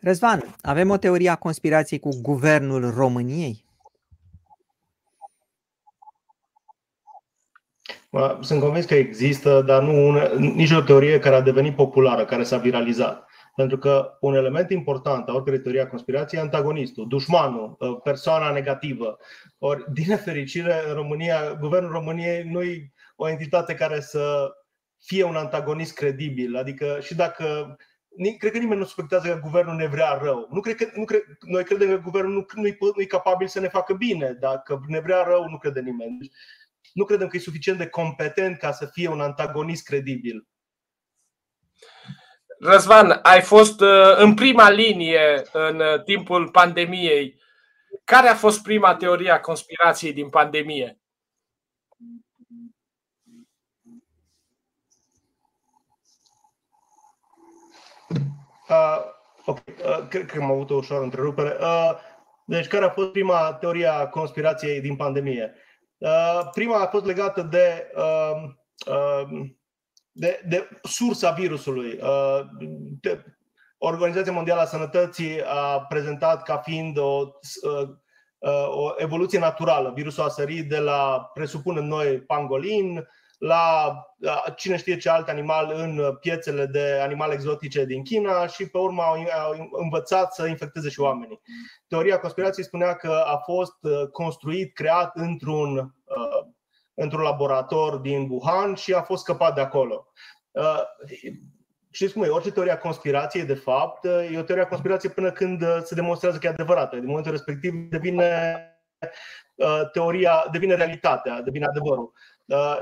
Răzvan, avem o teorie a conspirației cu guvernul României? Sunt convins că există, dar nu una, nici o teorie care a devenit populară, care s-a viralizat. Pentru că un element important a oricărei teorie a conspirației e antagonistul, dușmanul, ă, persoana negativă. Ori, din nefericire, în România, guvernul României nu e o entitate care să fie un antagonist credibil. Adică și dacă cred că nimeni nu suspectează că guvernul ne vrea rău. Nu cred că, nu cred, noi credem că guvernul nu, nu, e, nu e capabil să ne facă bine. Dacă ne vrea rău, nu crede nimeni. Deci, nu credem că e suficient de competent ca să fie un antagonist credibil. Răzvan, ai fost uh, în prima linie în uh, timpul pandemiei. Care a fost prima teorie a conspirației din pandemie? Uh, ok, uh, cred că am avut o ușoară întrerupere. Uh, deci, care a fost prima teorie a conspirației din pandemie? Uh, prima a fost legată de, uh, uh, de, de sursa virusului. Uh, de, Organizația Mondială a Sănătății a prezentat ca fiind o, uh, o evoluție naturală. Virusul a sărit de la, presupunem noi, pangolin, la cine știe ce alt animal în piețele de animale exotice din China și pe urmă au învățat să infecteze și oamenii. Teoria conspirației spunea că a fost uh, construit, creat într-un, uh, într-un laborator din Wuhan și a fost scăpat de acolo. Uh, știți cum e? Orice teoria conspirației, de fapt, e o teoria conspirației până când se demonstrează că e adevărată. Din momentul respectiv devine teoria, devine realitatea, devine adevărul.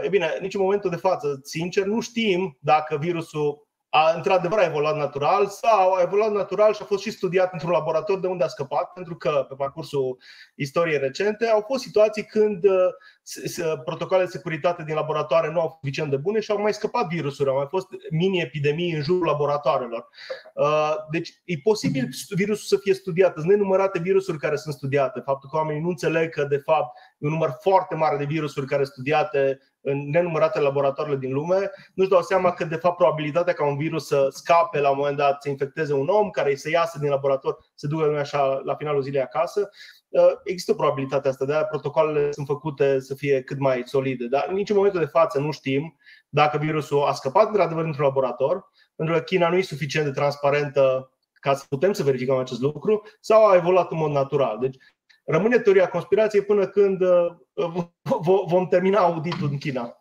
E bine, nici în momentul de față, sincer, nu știm dacă virusul a, într-adevăr a evoluat natural sau a evoluat natural și a fost și studiat într-un laborator de unde a scăpat, pentru că pe parcursul istoriei recente au fost situații când uh, protocoalele de securitate din laboratoare nu au fost suficient de bune și au mai scăpat virusuri, au mai fost mini-epidemii în jurul laboratoarelor. Uh, deci e posibil virusul să fie studiat. Sunt nenumărate virusuri care sunt studiate. Faptul că oamenii nu înțeleg că, de fapt, e un număr foarte mare de virusuri care sunt studiate în nenumărate laboratoarele din lume, nu-și dau seama că, de fapt, probabilitatea ca un virus să scape la un moment dat, să infecteze un om, care să iasă din laborator, să ducă așa la finalul zilei acasă, uh, există probabilitatea asta, de-aia protocoalele sunt făcute să fie cât mai solide. Dar nici în momentul de față nu știm dacă virusul a scăpat într-adevăr într-un laborator, pentru că China nu e suficient de transparentă ca să putem să verificăm acest lucru, sau a evoluat în mod natural. Deci rămâne teoria conspirației până când uh, vom termina auditul în China.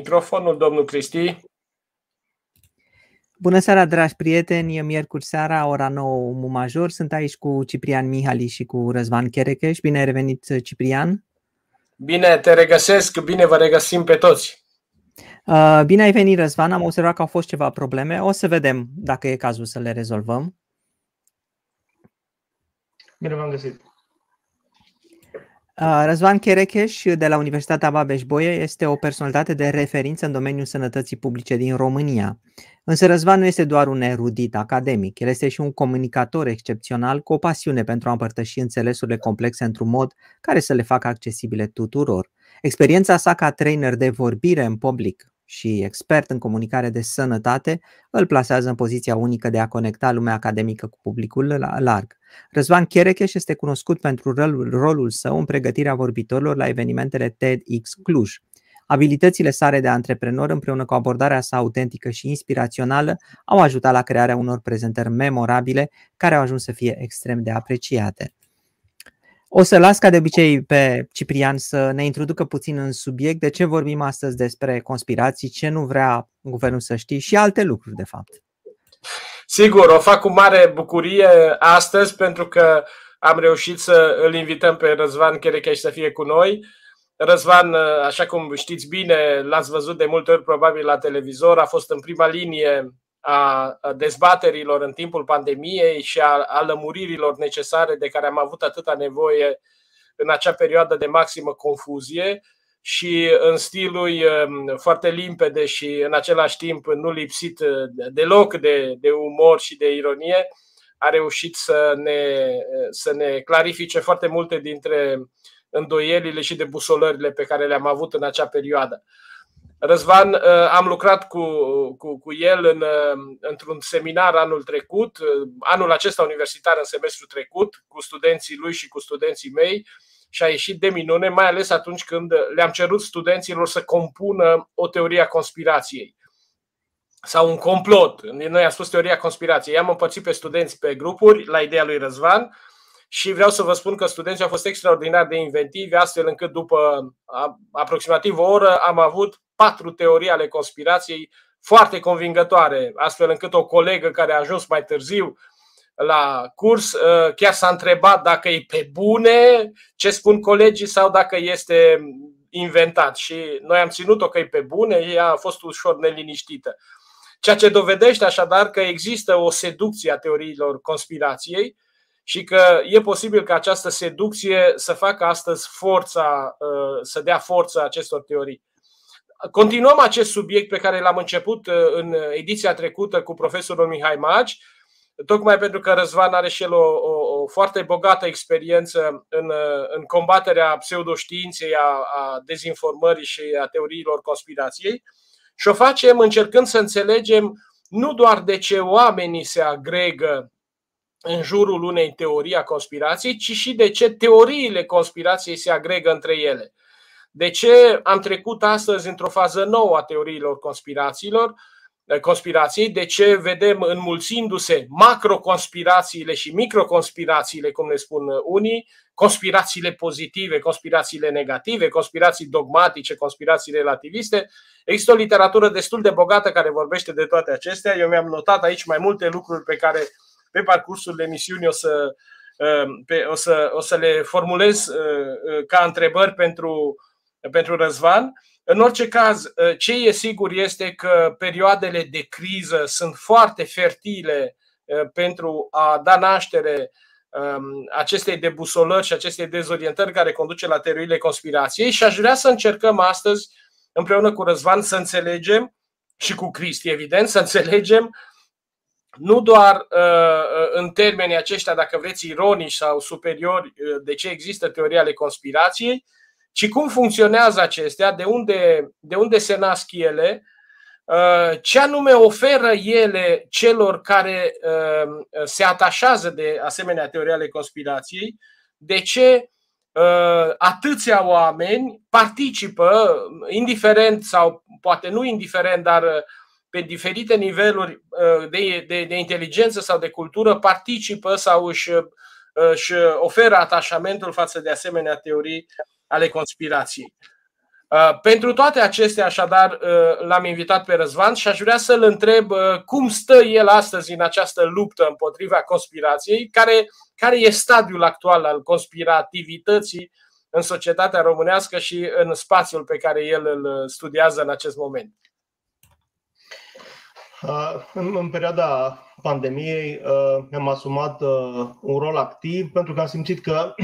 Microfonul, domnul Cristi. Bună seara, dragi prieteni! E miercuri seara, ora 9 major. Sunt aici cu Ciprian Mihali și cu Răzvan Cherecheș. Bine ai revenit, Ciprian! Bine te regăsesc, bine vă regăsim pe toți! Uh, bine ai venit, Răzvan. Am observat că au fost ceva probleme. O să vedem dacă e cazul să le rezolvăm. Bine v-am găsit! Uh, Răzvan Cherecheș de la Universitatea Babeș-Bolyai este o personalitate de referință în domeniul sănătății publice din România. Însă Răzvan nu este doar un erudit academic, el este și un comunicator excepțional cu o pasiune pentru a împărtăși înțelesurile complexe într-un mod care să le facă accesibile tuturor. Experiența sa ca trainer de vorbire în public și expert în comunicare de sănătate îl plasează în poziția unică de a conecta lumea academică cu publicul larg. Răzvan Cherecheș este cunoscut pentru rolul, rolul său în pregătirea vorbitorilor la evenimentele TEDx Cluj. Abilitățile sale de antreprenor împreună cu abordarea sa autentică și inspirațională au ajutat la crearea unor prezentări memorabile care au ajuns să fie extrem de apreciate. O să las ca de obicei pe Ciprian să ne introducă puțin în subiect de ce vorbim astăzi despre conspirații, ce nu vrea guvernul să știe și alte lucruri de fapt. Sigur, o fac cu mare bucurie astăzi pentru că am reușit să îl invităm pe Răzvan Cherecheș să fie cu noi. Răzvan, așa cum știți bine, l-ați văzut de multe ori probabil la televizor, a fost în prima linie a dezbaterilor în timpul pandemiei și a, a lămuririlor necesare de care am avut atâta nevoie în acea perioadă de maximă confuzie și în stilul um, foarte limpede și în același timp nu lipsit uh, deloc de, de umor și de ironie, a reușit să ne, să ne clarifice foarte multe dintre îndoielile și debusolările pe care le-am avut în acea perioadă. Răzvan, uh, am lucrat cu, cu, cu el în, uh, într-un seminar anul trecut, anul acesta universitar în semestru trecut, cu studenții lui și cu studenții mei, și a ieșit de minune, mai ales atunci când le-am cerut studenților să compună o teorie a conspirației sau un complot. Noi am spus teoria conspirației. I-am împărțit pe studenți pe grupuri la ideea lui Răzvan și vreau să vă spun că studenții au fost extraordinar de inventivi, astfel încât după aproximativ o oră am avut patru teorii ale conspirației foarte convingătoare, astfel încât o colegă care a ajuns mai târziu la curs, uh, chiar s-a întrebat dacă e pe bune ce spun colegii sau dacă este inventat. Și noi am ținut-o că e pe bune, ea a fost ușor neliniștită. Ceea ce dovedește așadar că există o seducție a teoriilor conspirației și că e posibil ca această seducție să facă astăzi forța, uh, să dea forță acestor teorii. Continuăm acest subiect pe care l-am început uh, în ediția trecută cu profesorul Mihai Magi, tocmai pentru că Răzvan are și el o, o, o foarte bogată experiență în, în combaterea pseudoștiinței, a, a dezinformării și a teoriilor conspirației și o facem încercând să înțelegem nu doar de ce oamenii se agregă în jurul unei teorii a conspirației, ci și de ce teoriile conspirației se agregă între ele. De ce am trecut astăzi într-o fază nouă a teoriilor conspirațiilor, conspirației, de ce vedem înmulțindu-se macroconspirațiile și microconspirațiile, cum le spun unii, conspirațiile pozitive, conspirațiile negative, conspirații dogmatice, conspirații relativiste. Există o literatură destul de bogată care vorbește de toate acestea. Eu mi-am notat aici mai multe lucruri pe care pe parcursul emisiunii o să, pe, o să, o să le formulez uh, uh, ca întrebări pentru, pentru Răzvan. În orice caz, ă, ce e sigur este că perioadele de criză sunt foarte fertile ă, pentru a da naștere ă, acestei debusolări și acestei dezorientări care conduce la teoriile conspirației și aș vrea să încercăm astăzi, împreună cu Răzvan, să înțelegem și cu Cristi, evident, să înțelegem nu doar în termenii aceștia, dacă vreți, ironici sau superiori, de ce există teoria ale conspirației, ci cum funcționează acestea, de unde, de unde se nasc ele, uh, ce anume oferă ele celor care uh, se atașează de asemenea teoria ale conspirației, de ce uh, atâția oameni participă, indiferent sau poate nu indiferent, dar pe diferite niveluri de, de, de inteligență sau de cultură, participă sau își, își oferă atașamentul față de asemenea teorii ale conspirației. Uh, pentru toate acestea, așadar, uh, l-am invitat pe Răzvan și aș vrea să-l întreb uh, cum stă el astăzi în această luptă împotriva conspirației, care, care e stadiul actual al conspirativității în societatea românească și în spațiul pe care el îl studiază în acest moment. În, în perioada pandemiei mi-am asumat un rol activ pentru că am simțit că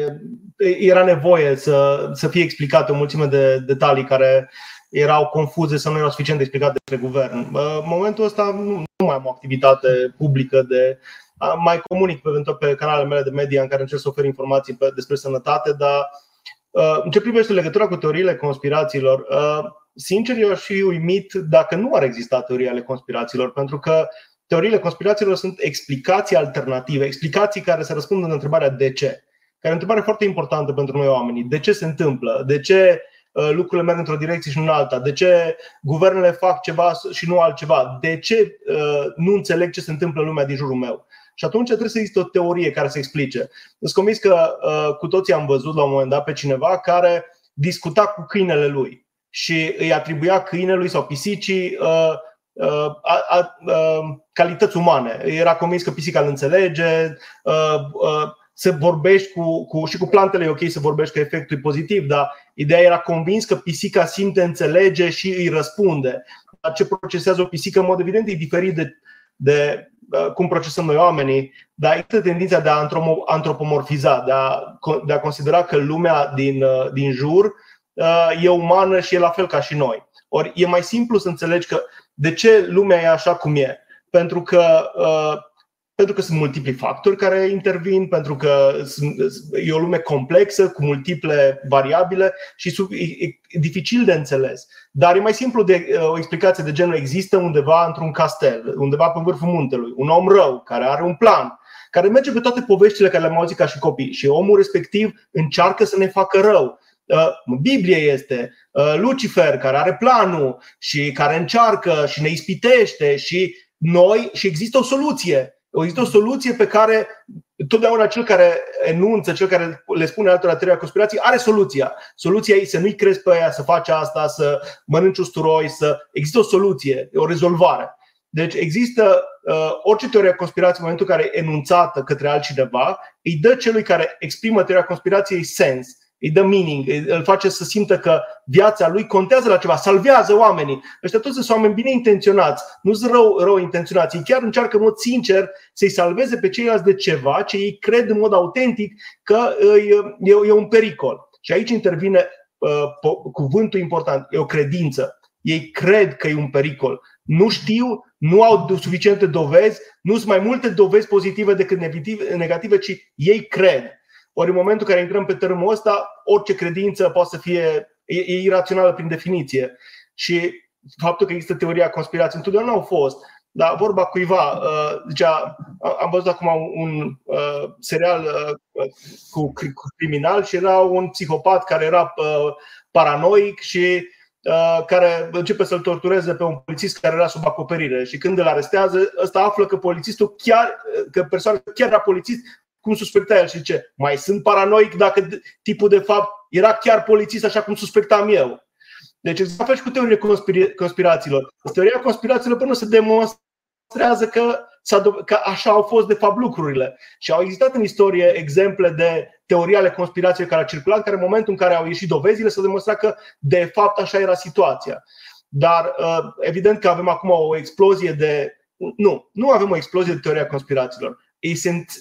era nevoie să, să fie explicate o mulțime de detalii care erau confuze sau nu erau suficient de explicate de guvern. În momentul ăsta nu, nu mai am o activitate publică de mai comunic pe, pe canalele mele de media în care încerc să ofer informații pe, despre sănătate, dar în ce privește legătura cu teoriile conspirațiilor, sincer, eu aș fi uimit dacă nu ar exista teorii ale conspirațiilor, pentru că teoriile conspirațiilor sunt explicații alternative, explicații care se răspund în întrebarea de ce. Care e o întrebare foarte importantă pentru noi oamenii. De ce se întâmplă? De ce uh, lucrurile merg într-o direcție și nu în alta? De ce guvernele fac ceva și nu altceva? De ce uh, nu înțeleg ce se întâmplă în lumea din jurul meu? Și atunci trebuie să existe o teorie care să explice. Sunt convins că uh, cu toții am văzut la un moment dat pe cineva care discuta cu câinele lui și îi atribuia câinelui sau pisicii uh, uh, uh, uh, calități umane. Era convins că pisica îl înțelege, uh, uh, să vorbești cu, cu, și cu plantele e ok să vorbești că efectul e pozitiv, dar ideea era convins că pisica simte, înțelege și îi răspunde. Dar ce procesează o pisică, în mod evident, e diferit de, de uh, cum procesăm noi oamenii, dar există tendința de a antropomorfiza, de a, de a considera că lumea din, uh, din jur uh, e umană și e la fel ca și noi. Ori e mai simplu să înțelegi că de ce lumea e așa cum e. Pentru că pentru că sunt multipli factori care intervin, pentru că e o lume complexă cu multiple variabile și e dificil de înțeles. Dar e mai simplu de o explicație de genul există undeva într-un castel, undeva pe vârful muntelui, un om rău care are un plan, care merge pe toate poveștile care le-am auzit ca și copii și omul respectiv încearcă să ne facă rău. Biblie este Lucifer care are planul și care încearcă și ne ispitește și noi și există o soluție Există o soluție pe care totdeauna cel care enunță, cel care le spune altora teoria conspirației, are soluția. Soluția e să nu-i crezi pe aia, să faci asta, să mănânci usturoi, să. Există o soluție, o rezolvare. Deci există uh, orice teorie a conspirației, în momentul în care e enunțată către altcineva, îi dă celui care exprimă teoria conspirației sens îi dă meaning, îl face să simtă că viața lui contează la ceva, salvează oamenii. Ăștia toți sunt oameni bine intenționați, nu sunt rău, rău intenționați. Ei chiar încearcă în mod sincer să-i salveze pe ceilalți de ceva ce ei cred în mod autentic că e, e un pericol. Și aici intervine uh, cuvântul important, e o credință. Ei cred că e un pericol. Nu știu, nu au suficiente dovezi, nu sunt mai multe dovezi pozitive decât negative, ci ei cred. Ori în momentul în care intrăm pe tărâmul ăsta, orice credință poate să fie e, e irațională prin definiție. Și faptul că există teoria conspirației întotdeauna au fost. Dar vorba cuiva, uh, zicea, am văzut acum un uh, serial uh, cu, cu criminal și era un psihopat care era uh, paranoic și uh, care începe să-l tortureze pe un polițist care era sub acoperire și când îl arestează, ăsta află că polițistul chiar, că persoana chiar era polițist, cum suspecta el și ce? Mai sunt paranoic dacă tipul de fapt era chiar polițist așa cum suspectam eu. Deci exact fel și cu teoria conspirațiilor. Teoria conspirațiilor până se demonstrează că, că așa au fost de fapt lucrurile. Și au existat în istorie exemple de teorii ale conspirației care au circulat, care în momentul în care au ieșit dovezile s-a demonstrat că de fapt așa era situația. Dar uh, evident că avem acum o explozie de. Nu, nu avem o explozie de teoria conspirațiilor e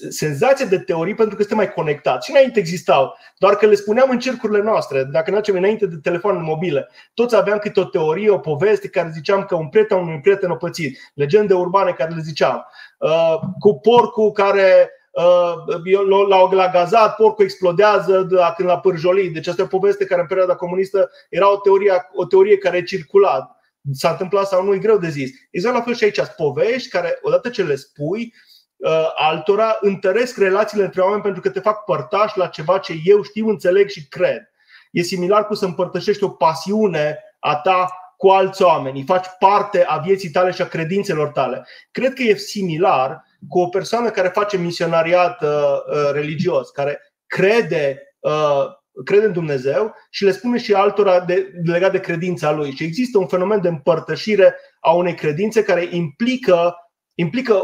senzație de teorii pentru că suntem mai conectați. Și înainte existau, doar că le spuneam în cercurile noastre. Dacă ne facem înainte de telefoane mobile, toți aveam câte o teorie, o poveste care ziceam că un prieten unui prieten o pățit. Legende urbane care le ziceam. Uh, cu porcul care uh, l-au gazat, porcul explodează când l-a pârjolit. Deci asta e o poveste care în perioada comunistă era o teorie, o teorie care circulat. S-a întâmplat sau nu, e greu de zis. Exact la fel și aici, povești care, odată ce le spui, Uh, altora întăresc relațiile între oameni pentru că te fac părtaș la ceva ce eu știu, înțeleg și cred. E similar cu să împărtășești o pasiune a ta cu alți oameni, faci parte a vieții tale și a credințelor tale. Cred că e similar cu o persoană care face misionariat uh, uh, religios, care crede, uh, crede în Dumnezeu și le spune și altora de, legat de credința lui. Și există un fenomen de împărtășire a unei credințe care implică implică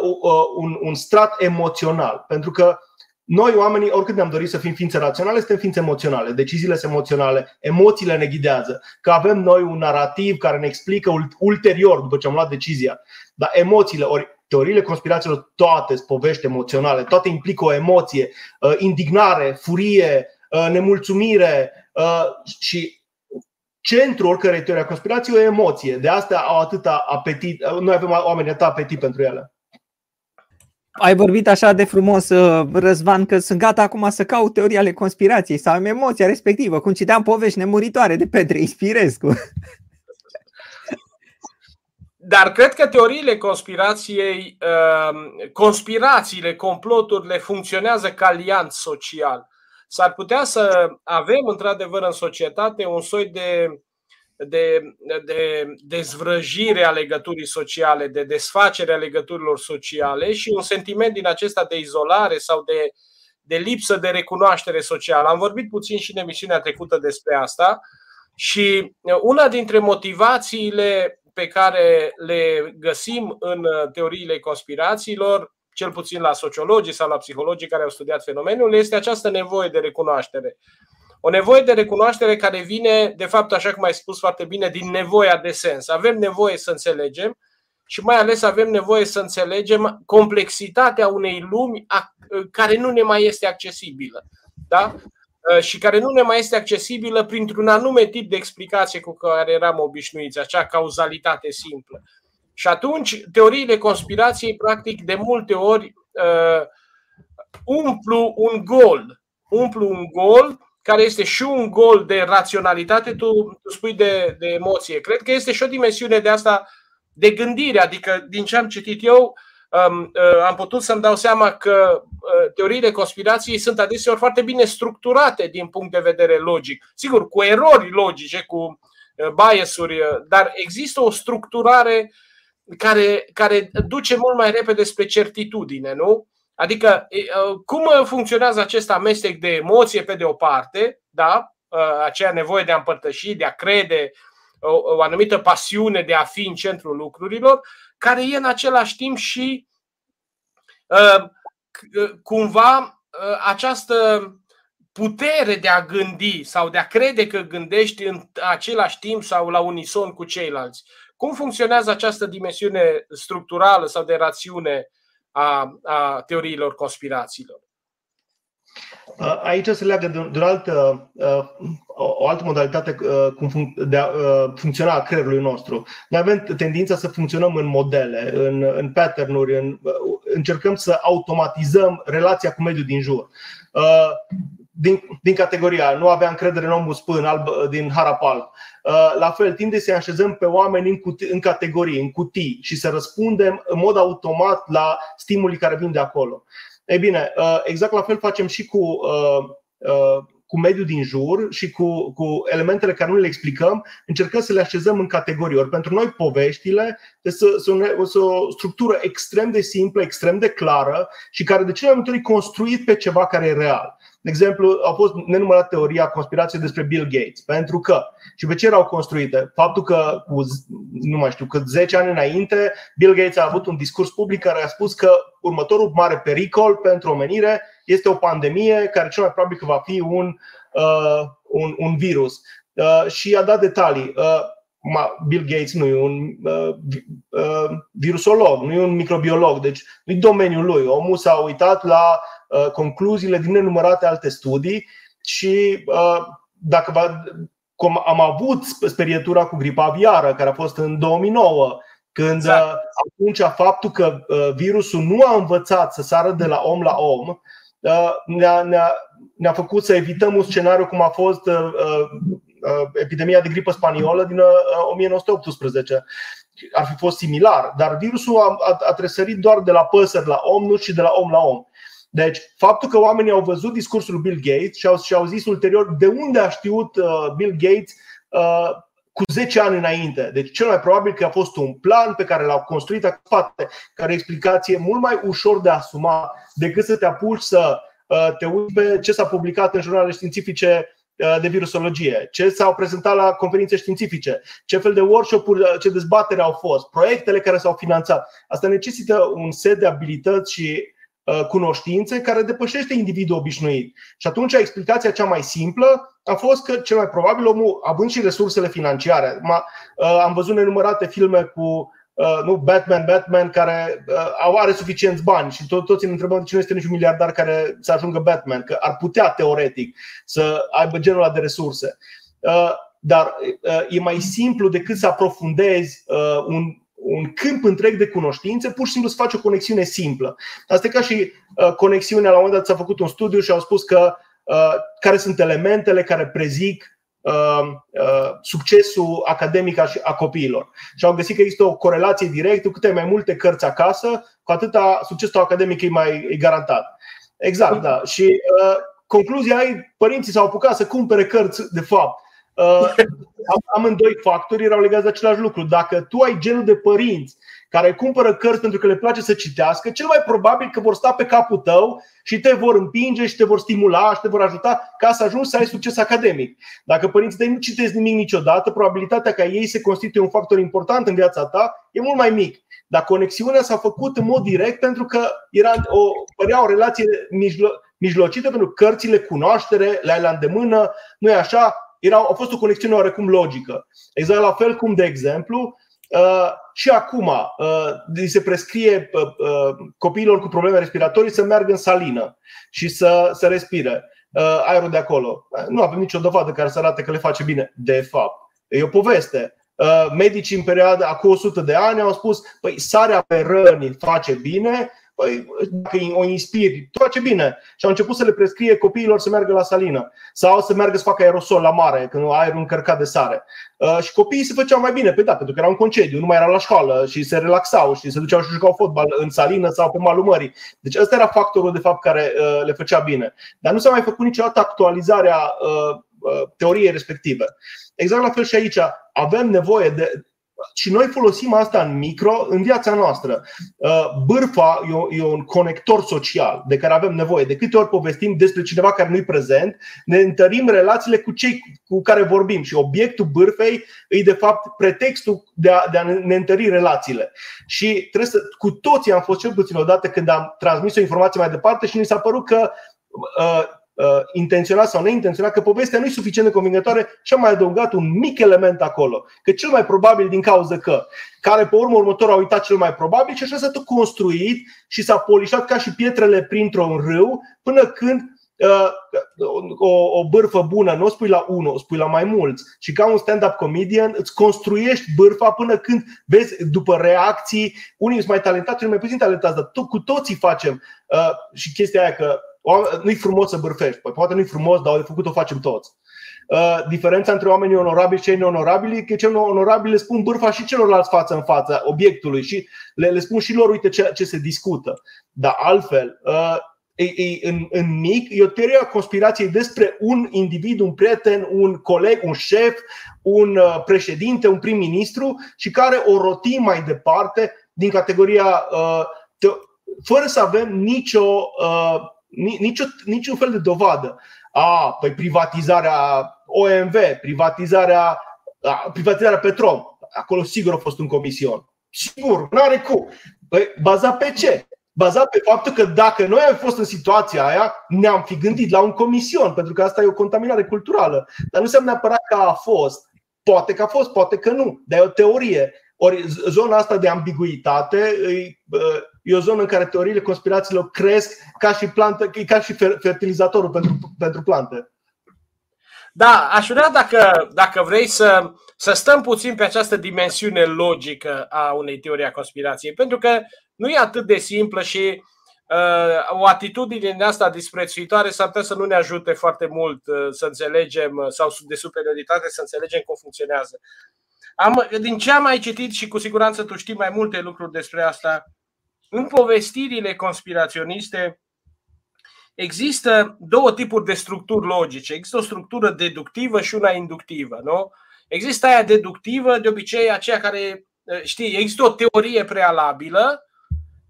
un, un strat emoțional. Pentru că noi, oamenii, oricât ne-am dorit să fim ființe raționale, suntem ființe emoționale. Deciziile sunt emoționale, emoțiile ne ghidează. Că avem noi un narativ care ne explică ulterior, după ce am luat decizia. Dar emoțiile, ori teoriile conspirațiilor, toate sunt povești emoționale, toate implică o emoție, uh, indignare, furie, uh, nemulțumire uh, și centrul oricărei teorii a conspirației o emoție. De asta au atâta apetit, noi avem oameni atât apetit pentru ele. Ai vorbit așa de frumos, uh, Răzvan, că sunt gata acum să caut teoria ale conspirației sau am emoția respectivă, cum citeam povești nemuritoare de Petre Ispirescu. Dar cred că teoriile conspirației, uh, conspirațiile, comploturile funcționează ca liant social s-ar putea să avem într-adevăr în societate un soi de, de, de dezvrăjire a legăturii sociale, de desfacere a legăturilor sociale și un sentiment din acesta de izolare sau de, de lipsă de recunoaștere socială. Am vorbit puțin și în emisiunea trecută despre asta și una dintre motivațiile pe care le găsim în teoriile conspirațiilor cel puțin la sociologii sau la psihologii care au studiat fenomenul, este această nevoie de recunoaștere. O nevoie de recunoaștere care vine, de fapt, așa cum ai spus foarte bine, din nevoia de sens. Avem nevoie să înțelegem și mai ales avem nevoie să înțelegem complexitatea unei lumi care nu ne mai este accesibilă. Da? Și care nu ne mai este accesibilă printr-un anume tip de explicație cu care eram obișnuiți, acea cauzalitate simplă. Și atunci, teoriile conspirației, practic, de multe ori uh, umplu un gol. Umplu un gol care este și un gol de raționalitate, tu, tu spui de, de emoție. Cred că este și o dimensiune de asta de gândire, adică din ce am citit eu, um, uh, am putut să-mi dau seama că uh, teoriile conspirației sunt adeseori foarte bine structurate din punct de vedere logic. Sigur, cu erori logice, cu uh, biasuri, uh, dar există o structurare care, care duce mult mai repede spre certitudine, nu? Adică, uh, cum funcționează acest amestec de emoție pe de o parte, da? Uh, aceea nevoie de a împărtăși, de a crede, o, o anumită pasiune de a fi în centrul lucrurilor, care e în același timp și uh, cumva această putere de a gândi sau de a crede că gândești în același timp sau la unison cu ceilalți. Cum funcționează această dimensiune structurală sau de rațiune a, a teoriilor conspirațiilor. Aici se leagă de, o altă, o altă modalitate de a funcționa a creierului nostru. Noi avem tendința să funcționăm în modele, în, în pattern-uri, în, încercăm să automatizăm relația cu mediul din jur din, din categoria nu avea încredere în omul spân alb, din Harapal. Uh, la fel, timp de să așezăm pe oameni în, cutii, în categorii, în cutii și să răspundem în mod automat la stimulii care vin de acolo. Ei bine, uh, exact la fel facem și cu, uh, cu mediul din jur și cu, cu elementele care nu le explicăm, încercăm să le așezăm în categorii. Ori pentru noi poveștile sunt o structură extrem de simplă, extrem de clară și care de cele mai multe ori construit pe ceva care e real. De exemplu, au fost nenumărate teorii a conspirației despre Bill Gates. Pentru că, și pe ce erau construite? Faptul că, cu, nu mai știu, cât 10 ani înainte, Bill Gates a avut un discurs public care a spus că următorul mare pericol pentru omenire este o pandemie care cel mai probabil că va fi un, uh, un, un virus. Uh, și a dat detalii. Uh, Bill Gates nu e un uh, uh, virusolog, nu e un microbiolog, deci nu e domeniul lui. Omul s-a uitat la Uh, concluziile din nenumărate alte studii și uh, dacă va, cum am avut sperietura cu gripa aviară, care a fost în 2009, când exact. Uh, atunci faptul că virusul nu a învățat să sară de la om la om ne-a, ne-a, ne-a făcut să evităm un scenariu cum a fost epidemia de gripă spaniolă din 1918. Ar fi fost similar, dar virusul a, a, a tresărit doar de la păsări la om, nu și de la om la om. Deci, faptul că oamenii au văzut discursul Bill Gates și au, și au zis ulterior de unde a știut uh, Bill Gates uh, cu 10 ani înainte. Deci, cel mai probabil că a fost un plan pe care l-au construit spate, care e o explicație mult mai ușor de asumat decât să te apuci să uh, te uiți pe ce s-a publicat în jurnale științifice uh, de virusologie, ce s-au prezentat la conferințe științifice, ce fel de workshop-uri, uh, ce dezbatere au fost, proiectele care s-au finanțat. Asta necesită un set de abilități și Uh, cunoștințe care depășește individul obișnuit. Și atunci explicația cea mai simplă a fost că cel mai probabil omul, având și resursele financiare, uh, am văzut nenumărate filme cu uh, nu, Batman, Batman care are suficienți bani și tot, toți ne întrebăm de ce nu este niciun miliardar care să ajungă Batman, că ar putea teoretic să aibă genul ăla de resurse. Dar e mai simplu decât să aprofundezi un un câmp întreg de cunoștințe, pur și simplu să faci o conexiune simplă. Asta e ca și uh, conexiunea, la un moment dat s-a făcut un studiu și au spus că uh, care sunt elementele care prezic uh, succesul academic a copiilor. Și au găsit că există o corelație directă, cu cât ai mai multe cărți acasă, cu atâta succesul academic e mai e garantat. Exact, da. Și uh, concluzia ei, părinții s-au apucat să cumpere cărți, de fapt, Uh, amândoi factori erau legați de același lucru. Dacă tu ai genul de părinți care cumpără cărți pentru că le place să citească, cel mai probabil că vor sta pe capul tău și te vor împinge și te vor stimula și te vor ajuta ca să ajungi să ai succes academic. Dacă părinții tăi nu citesc nimic niciodată, probabilitatea ca ei să constituie un factor important în viața ta e mult mai mic. Dar conexiunea s-a făcut în mod direct pentru că era o, părea o relație mijlo- mijlocită pentru cărțile, cunoaștere, le ai la îndemână, nu e așa? Era, a fost o conexiune oarecum logică. Exact la fel cum, de exemplu, Uh, și acum uh, se prescrie uh, copiilor cu probleme respiratorii să meargă în salină și să, să respire aerul de acolo. Nu avem nicio dovadă care să arate că le face bine. De fapt, e o poveste. Medicii în perioada acum 100 de ani au spus: păi, sarea pe răni face bine, Păi, dacă o inspiri, tu face bine. Și au început să le prescrie copiilor să meargă la salină sau să meargă să facă aerosol la mare, când aerul încărcat de sare. Uh, și copiii se făceau mai bine, pe da, pentru că erau în concediu, nu mai erau la școală și se relaxau și se duceau și jucau fotbal în salină sau pe malul mării. Deci ăsta era factorul de fapt care uh, le făcea bine. Dar nu s-a mai făcut niciodată actualizarea uh, teoriei respective. Exact la fel și aici. Avem nevoie de, și noi folosim asta în micro, în viața noastră. Uh, bârfa e un conector social de care avem nevoie. De câte ori povestim despre cineva care nu-i prezent, ne întărim relațiile cu cei cu care vorbim și obiectul bârfei e de fapt pretextul de a, de a ne întări relațiile. Și trebuie să, cu toții am fost cel puțin odată când am transmis o informație mai departe și mi s-a părut că uh, uh, intenționat sau neintenționat, că povestea nu e suficient de convingătoare și am mai adăugat un mic element acolo. Că cel mai probabil din cauza că, care pe urmă următor a uitat cel mai probabil și așa s-a tot construit și s-a polișat ca și pietrele printr-un râu până când uh, o, o bârfă bună nu o spui la unul, o spui la mai mulți. Și ca un stand-up comedian îți construiești bârfa până când vezi după reacții, unii sunt mai talentați, unii mai puțin talentați, dar cu toții facem. Uh, și chestia aia că nu-i frumos să bârfești. Păi poate nu-i frumos, dar de făcut o facem toți. Uh, diferența între oamenii onorabili și cei neonorabili e că cei onorabili le spun bârfa și celorlalți față în față obiectului și le, le spun și lor, uite ce, ce se discută. Dar altfel, uh, e, e, în, în mic, e o teorie a conspirației despre un individ, un prieten, un coleg, un șef, un uh, președinte, un prim-ministru și care o roti mai departe din categoria fără să avem nicio nicio, niciun fel de dovadă. A, păi privatizarea OMV, privatizarea, a, privatizarea Petrom, acolo sigur a fost un comision. Sigur, nu are cum. Păi, bazat pe ce? Bazat pe faptul că dacă noi am fost în situația aia, ne-am fi gândit la un comision, pentru că asta e o contaminare culturală. Dar nu înseamnă neapărat că a fost. Poate că a fost, poate că nu. Dar e o teorie. Ori zona asta de ambiguitate e o zonă în care teoriile conspirațiilor cresc ca și, plantă, ca și fertilizatorul pentru, pentru plante. Da, aș vrea dacă, dacă vrei să, să stăm puțin pe această dimensiune logică a unei teorii a conspirației, pentru că nu e atât de simplă și uh, o atitudine din asta disprețuitoare s-ar putea să nu ne ajute foarte mult uh, să înțelegem, uh, sau de superioritate să înțelegem cum funcționează. Am, din ce am mai citit și cu siguranță tu știi mai multe lucruri despre asta, în povestirile conspiraționiste există două tipuri de structuri logice. Există o structură deductivă și una inductivă. Nu? Există aia deductivă, de obicei aceea care, știi, există o teorie prealabilă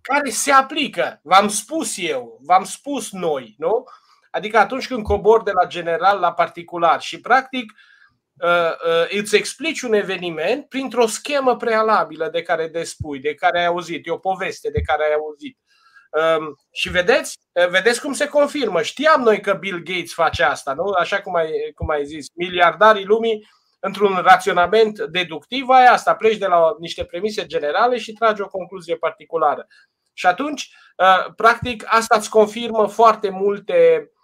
care se aplică. V-am spus eu, v-am spus noi, nu? Adică atunci când cobor de la general la particular și practic Uh, uh, îți explici un eveniment printr-o schemă prealabilă de care despui, de care ai auzit, e o poveste de care ai auzit. Um, și vedeți, uh, vedeți cum se confirmă. Știam noi că Bill Gates face asta, nu? Așa cum ai, cum ai zis, miliardarii lumii într-un raționament deductiv, ai asta, pleci de la niște premise generale și tragi o concluzie particulară. Și atunci, practic, asta îți confirmă foarte multe Uh,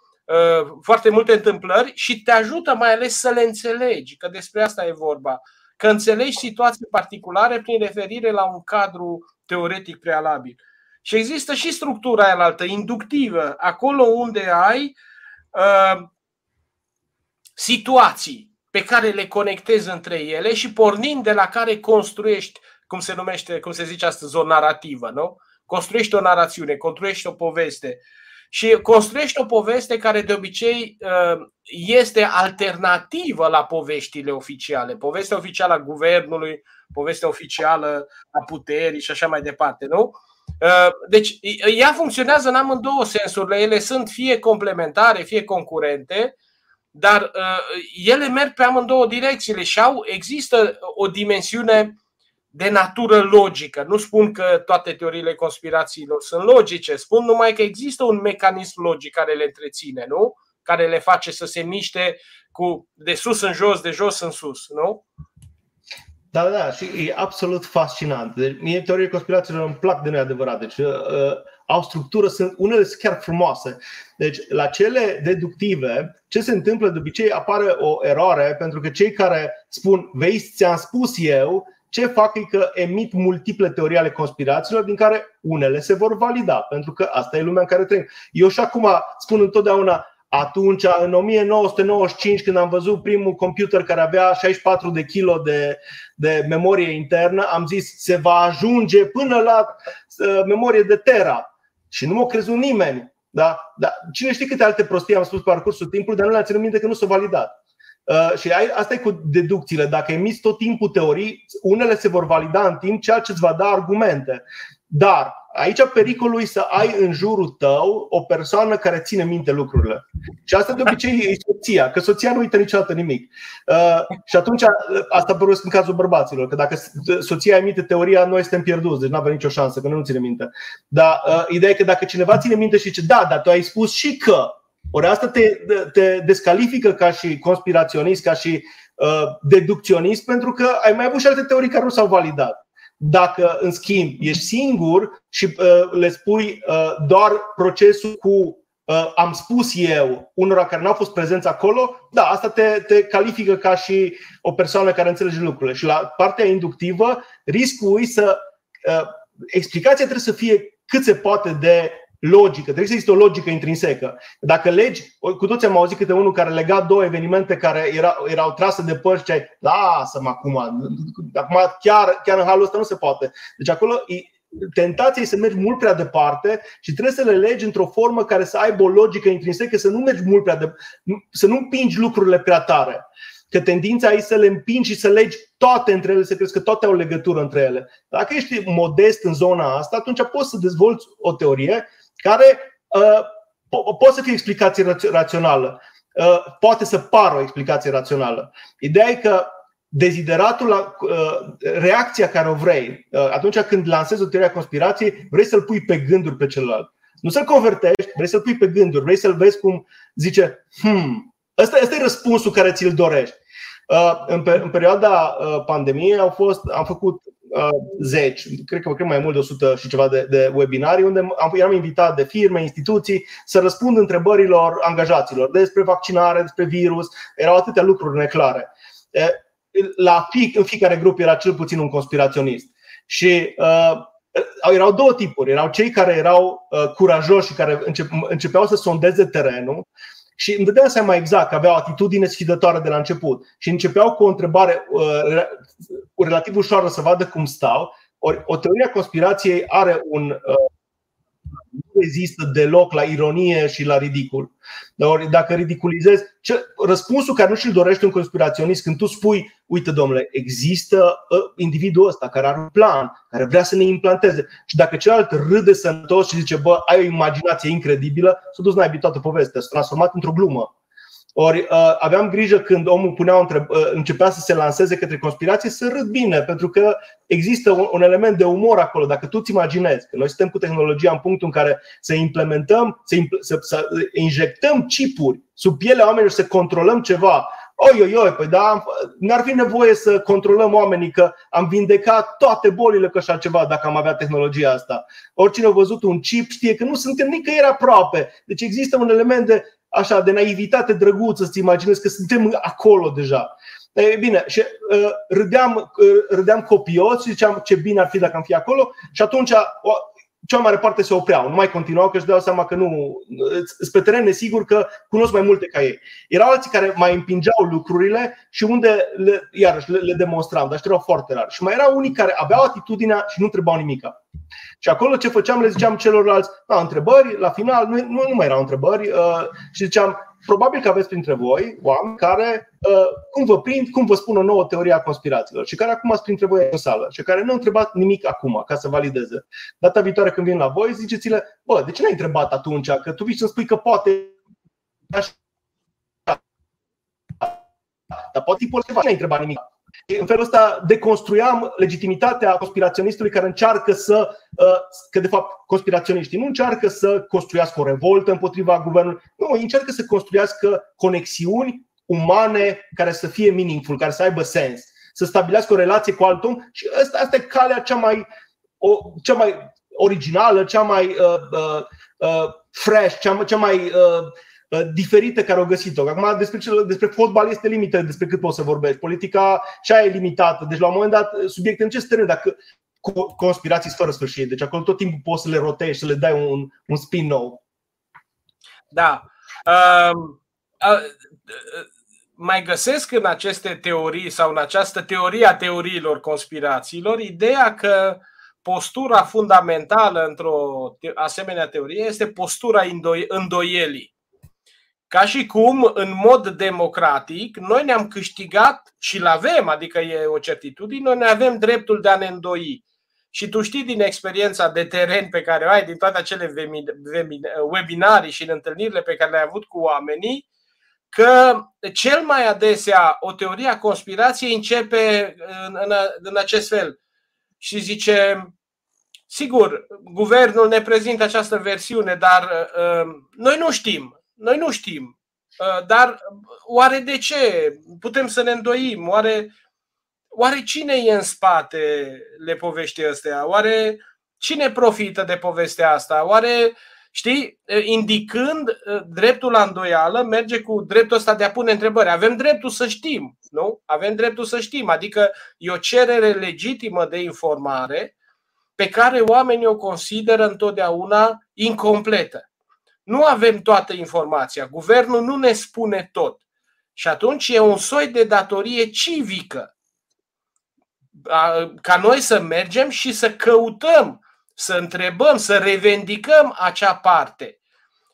foarte multe întâmplări și te ajută mai ales să le înțelegi, că despre asta e vorba. Că înțelegi situații particulare prin referire la un cadru teoretic prealabil. Și există și structura aia altă, inductivă, acolo unde ai uh, situații pe care le conectezi între ele și pornind de la care construiești, cum se numește, cum se zice astăzi, o narrativă, nu? Construiești o narațiune, construiești o poveste. Și construiești o poveste care de obicei uh, este alternativă la poveștile oficiale. Povestea oficială a guvernului, povestea oficială a puterii și așa mai departe, nu? Uh, deci ea funcționează în amândouă sensurile. Ele sunt fie complementare, fie concurente, dar uh, ele merg pe amândouă direcțiile și au, există o dimensiune de natură logică. Nu spun că toate teoriile conspirațiilor sunt logice, spun numai că există un mecanism logic care le întreține, nu? Care le face să se miște cu de sus în jos, de jos în sus, nu? Da, da, și e absolut fascinant. Deci, mie teoriile conspirațiilor îmi plac de neadevărat. Deci, uh, uh, au structură, sunt, unele sunt chiar frumoase. Deci, la cele deductive, ce se întâmplă de obicei apare o eroare, pentru că cei care spun, vei, ți-am spus eu, ce fac e că emit multiple teorii ale conspirațiilor, din care unele se vor valida, pentru că asta e lumea în care trăim. Eu și acum spun întotdeauna, atunci, în 1995, când am văzut primul computer care avea 64 de kg de, de memorie internă, am zis se va ajunge până la uh, memorie de tera. Și nu m-a crezut nimeni. Da? Da. Cine știe câte alte prostii am spus pe parcursul timpului, dar nu le-am ținut minte că nu s-au validat. Uh, și asta e cu deducțiile. Dacă emiți tot timpul teorii, unele se vor valida în timp, ceea ce îți va da argumente. Dar aici pericolul e să ai în jurul tău o persoană care ține minte lucrurile. Și asta de obicei e soția, că soția nu uită niciodată nimic. Uh, și atunci asta părăsc în cazul bărbaților, că dacă soția emite teoria, noi suntem pierduți, deci nu avem nicio șansă, că nu ține minte. Dar uh, ideea e că dacă cineva ține minte și zice, da, dar tu ai spus și că, ori asta te, te descalifică ca și conspiraționist, ca și uh, deducționist, pentru că ai mai avut și alte teorii care nu s-au validat. Dacă, în schimb, ești singur și uh, le spui uh, doar procesul cu uh, am spus eu unora care n-au fost prezenți acolo, da, asta te, te califică ca și o persoană care înțelege lucrurile. Și la partea inductivă, riscul e să. Uh, explicația trebuie să fie cât se poate de logică, trebuie să existe o logică intrinsecă. Dacă legi, cu toți am auzit câte unul care lega două evenimente care era, erau trase de părți și ai, lasă-mă acum, acum chiar, chiar în halul ăsta nu se poate. Deci acolo tentația e să mergi mult prea departe și trebuie să le legi într-o formă care să aibă o logică intrinsecă, să nu mergi mult prea de, să nu împingi lucrurile prea tare. Că tendința e să le împingi și să legi toate între ele, să crezi că toate au legătură între ele. Dacă ești modest în zona asta, atunci poți să dezvolți o teorie care uh, po- poate să fie explicație rațională, uh, poate să pară o explicație rațională. Ideea e că dezideratul, la, uh, reacția care o vrei, uh, atunci când lansezi o teorie a conspirației, vrei să-l pui pe gânduri pe celălalt. Nu să-l convertești, vrei să-l pui pe gânduri, vrei să-l vezi cum zice, hmm, ăsta, ăsta e răspunsul care ți-l dorești. Uh, în, pe, în perioada uh, pandemiei au fost, am făcut uh, zeci, cred că cred mai mult de 100 și ceva de, de webinarii unde am, eram invitat de firme, instituții să răspund întrebărilor angajaților despre vaccinare, despre virus. Erau atâtea lucruri neclare. La fi, în fiecare grup era cel puțin un conspiraționist. Și uh, erau două tipuri. Erau cei care erau uh, curajoși și care începeau să sondeze terenul și îmi dădeam seama exact că aveau atitudine sfidătoare de la început și începeau cu o întrebare uh, relativ ușoară să vadă cum stau. Ori o teorie a conspirației are un uh, nu rezistă deloc la ironie și la ridicul. Ori dacă ridiculizezi, ce, răspunsul care nu și-l dorește un conspiraționist când tu spui, uite domnule, există uh, individul ăsta care are un plan, care vrea să ne implanteze și dacă celălalt râde sănătos și zice, bă, ai o imaginație incredibilă, s-a dus naibii toată povestea, s-a transformat într-o glumă. Ori uh, aveam grijă când omul punea între, uh, începea să se lanseze către conspirație să râd bine, pentru că există un, un element de umor acolo. Dacă tu îți imaginezi că noi suntem cu tehnologia în punctul în care să implementăm, să, impl- să, să injectăm chipuri sub pielea oamenilor, să controlăm ceva, Oi, oi, oi, păi da, n-ar fi nevoie să controlăm oamenii că am vindecat toate bolile cu așa ceva dacă am avea tehnologia asta. Oricine a văzut un chip știe că nu suntem nicăieri aproape. Deci există un element de așa de naivitate drăguță să-ți imaginezi că suntem acolo deja. E bine, și uh, râdeam, uh, râdeam copios și ziceam ce bine ar fi dacă am fi acolo și atunci o, cea mai mare parte se opreau, nu mai continuau că își dau seama că nu, sunt pe teren nesigur că cunosc mai multe ca ei. Erau alții care mai împingeau lucrurile și unde, le, iarăși, le, le demonstram, dar erau foarte rar. Și mai erau unii care aveau atitudinea și nu întrebau nimica. Și acolo ce făceam, le ziceam celorlalți, da, întrebări, la final nu, nu, nu mai erau întrebări uh, și ziceam, probabil că aveți printre voi oameni care, uh, cum vă prind, cum vă spun o nouă teorie a conspirațiilor și care acum sunt printre voi în sală și care nu au întrebat nimic acum ca să valideze. Data viitoare când vin la voi, ziceți-le, bă, de ce n-ai întrebat atunci? Că tu vii să spui că poate așa. Dar poate tipul ăsta n-ai întrebat nimic. În felul ăsta deconstruiam legitimitatea conspiraționistului care încearcă să, uh, că de fapt conspiraționiștii nu încearcă să construiască o revoltă împotriva guvernului, nu, încearcă să construiască conexiuni umane care să fie meaningful, care să aibă sens, să stabilească o relație cu alt om și asta, asta e calea cea mai, o, cea mai originală, cea mai uh, uh, uh, fresh, cea, cea mai uh, Uh, diferite care au găsit-o. Acum despre, despre fotbal este limită despre cât poți să vorbești. Politica și aia e limitată. Deci la un moment dat subiecte în ce stări dacă conspirații fără sfârșit. Deci acolo tot timpul poți să le rotești, să le dai un, un spin nou. Da. Uh, uh, mai găsesc în aceste teorii sau în această teorie a teoriilor conspirațiilor ideea că postura fundamentală într-o asemenea teorie este postura îndoielii. Ca și cum, în mod democratic, noi ne-am câștigat și-l avem, adică e o certitudine, noi ne avem dreptul de a ne îndoi. Și tu știi din experiența de teren pe care o ai, din toate acele webinarii și în întâlnirile pe care le-ai avut cu oamenii, că cel mai adesea o teorie a conspirației începe în, în, în acest fel. Și zice, sigur, guvernul ne prezintă această versiune, dar uh, noi nu știm. Noi nu știm. Uh, dar oare de ce? Putem să ne îndoim. Oare, oare cine e în spatele poveștii astea? Oare cine profită de povestea asta? Oare, știi, uh, indicând uh, dreptul la îndoială, merge cu dreptul ăsta de a pune întrebări. Avem dreptul să știm, nu? Avem dreptul să știm. Adică e o cerere legitimă de informare pe care oamenii o consideră întotdeauna incompletă. Nu avem toată informația. Guvernul nu ne spune tot. Și atunci e un soi de datorie civică ca noi să mergem și să căutăm, să întrebăm, să revendicăm acea parte.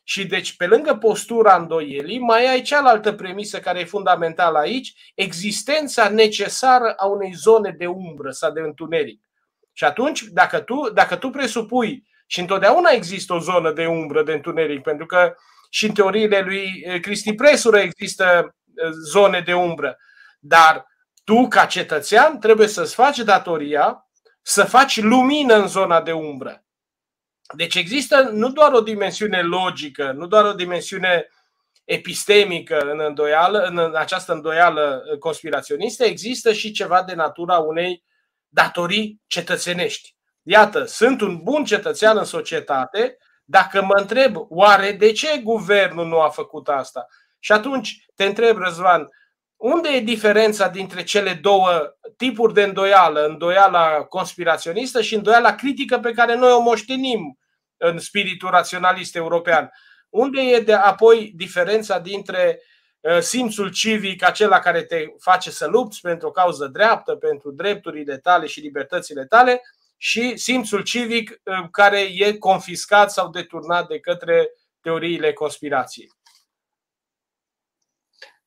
Și deci, pe lângă postura îndoielii, mai ai cealaltă premisă care e fundamentală aici, existența necesară a unei zone de umbră sau de întuneric. Și atunci, dacă tu, dacă tu presupui și întotdeauna există o zonă de umbră, de întuneric, pentru că și în teoriile lui eh, Cristi Presură există eh, zone de umbră. Dar tu, ca cetățean, trebuie să-ți faci datoria să faci lumină în zona de umbră. Deci există nu doar o dimensiune logică, nu doar o dimensiune epistemică în, îndoială, în această îndoială eh, conspiraționistă, există și ceva de natura unei datorii cetățenești. Iată, sunt un bun cetățean în societate dacă mă întreb, oare de ce guvernul nu a făcut asta? Și atunci te întreb, Răzvan, unde e diferența dintre cele două tipuri de îndoială, îndoiala conspiraționistă și îndoiala critică pe care noi o moștenim în spiritul raționalist european? Unde e de apoi diferența dintre uh, simțul civic, acela care te face să lupți pentru o cauză dreaptă, pentru drepturile tale și libertățile tale, și simțul civic uh, care e confiscat sau deturnat de către teoriile conspirației.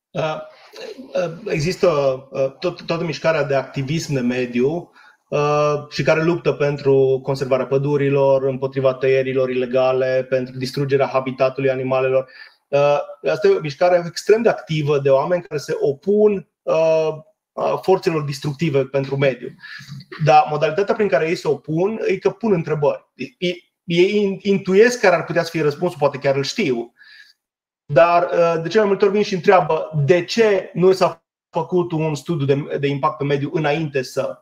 Uh, uh, există tot, toată mișcarea de activism de mediu și care luptă pentru conservarea pădurilor, împotriva tăierilor ilegale, pentru distrugerea habitatului animalelor. Asta e o mișcare extrem de activă de oameni care se opun forțelor destructive pentru mediu. Dar modalitatea prin care ei se opun e că pun întrebări. Ei intuiesc care ar putea să fie răspunsul, poate chiar îl știu, dar de cele mai multe ori vin și întreabă de ce nu s-a făcut un studiu de, de impact pe mediu înainte să.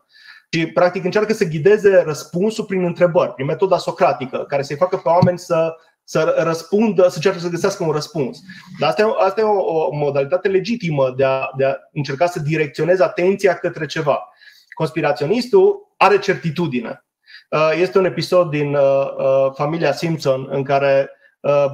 Și practic încearcă să ghideze răspunsul prin întrebări, prin metoda socratică, care să-i facă pe oameni să să răspundă, să încerce să găsească un răspuns. Dar asta e, asta e o, o modalitate legitimă de a, de a încerca să direcționeze atenția către ceva. Conspiraționistul are certitudine. Uh, este un episod din uh, uh, familia Simpson în care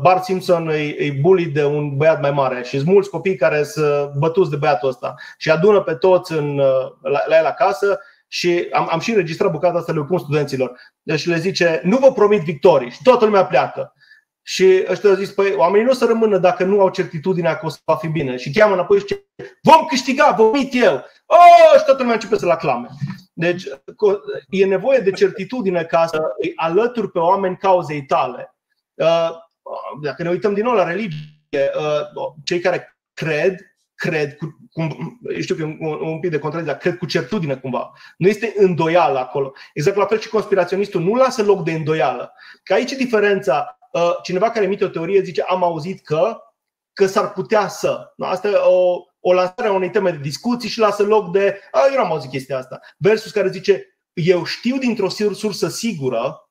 Bart Simpson îi, bully de un băiat mai mare și sunt mulți copii care sunt bătuți de băiatul ăsta și adună pe toți în, la, la el acasă și am, am și înregistrat bucata asta, le pun studenților. Deci le zice, nu vă promit victorii și toată lumea pleacă. Și ăștia au zis, păi oamenii nu o să rămână dacă nu au certitudinea că o să va fi bine. Și cheamă înapoi și zice, vom câștiga, vom eu. Oh, și toată lumea începe să-l aclame. Deci e nevoie de certitudine ca să îi alături pe oameni cauzei tale. Uh, dacă ne uităm din nou la religie, uh, cei care cred, cred, cu, cum, știu că e un, un pic de contradicție, cred cu certitudine cumva. Nu este îndoială acolo. Exact la fel și conspiraționistul nu lasă loc de îndoială. Că aici e diferența. Uh, cineva care emite o teorie zice am auzit că, că s-ar putea să. Asta e o, o lansare a unei teme de discuții și lasă loc de a, eu nu am auzit chestia asta. Versus care zice eu știu dintr-o sursă sigură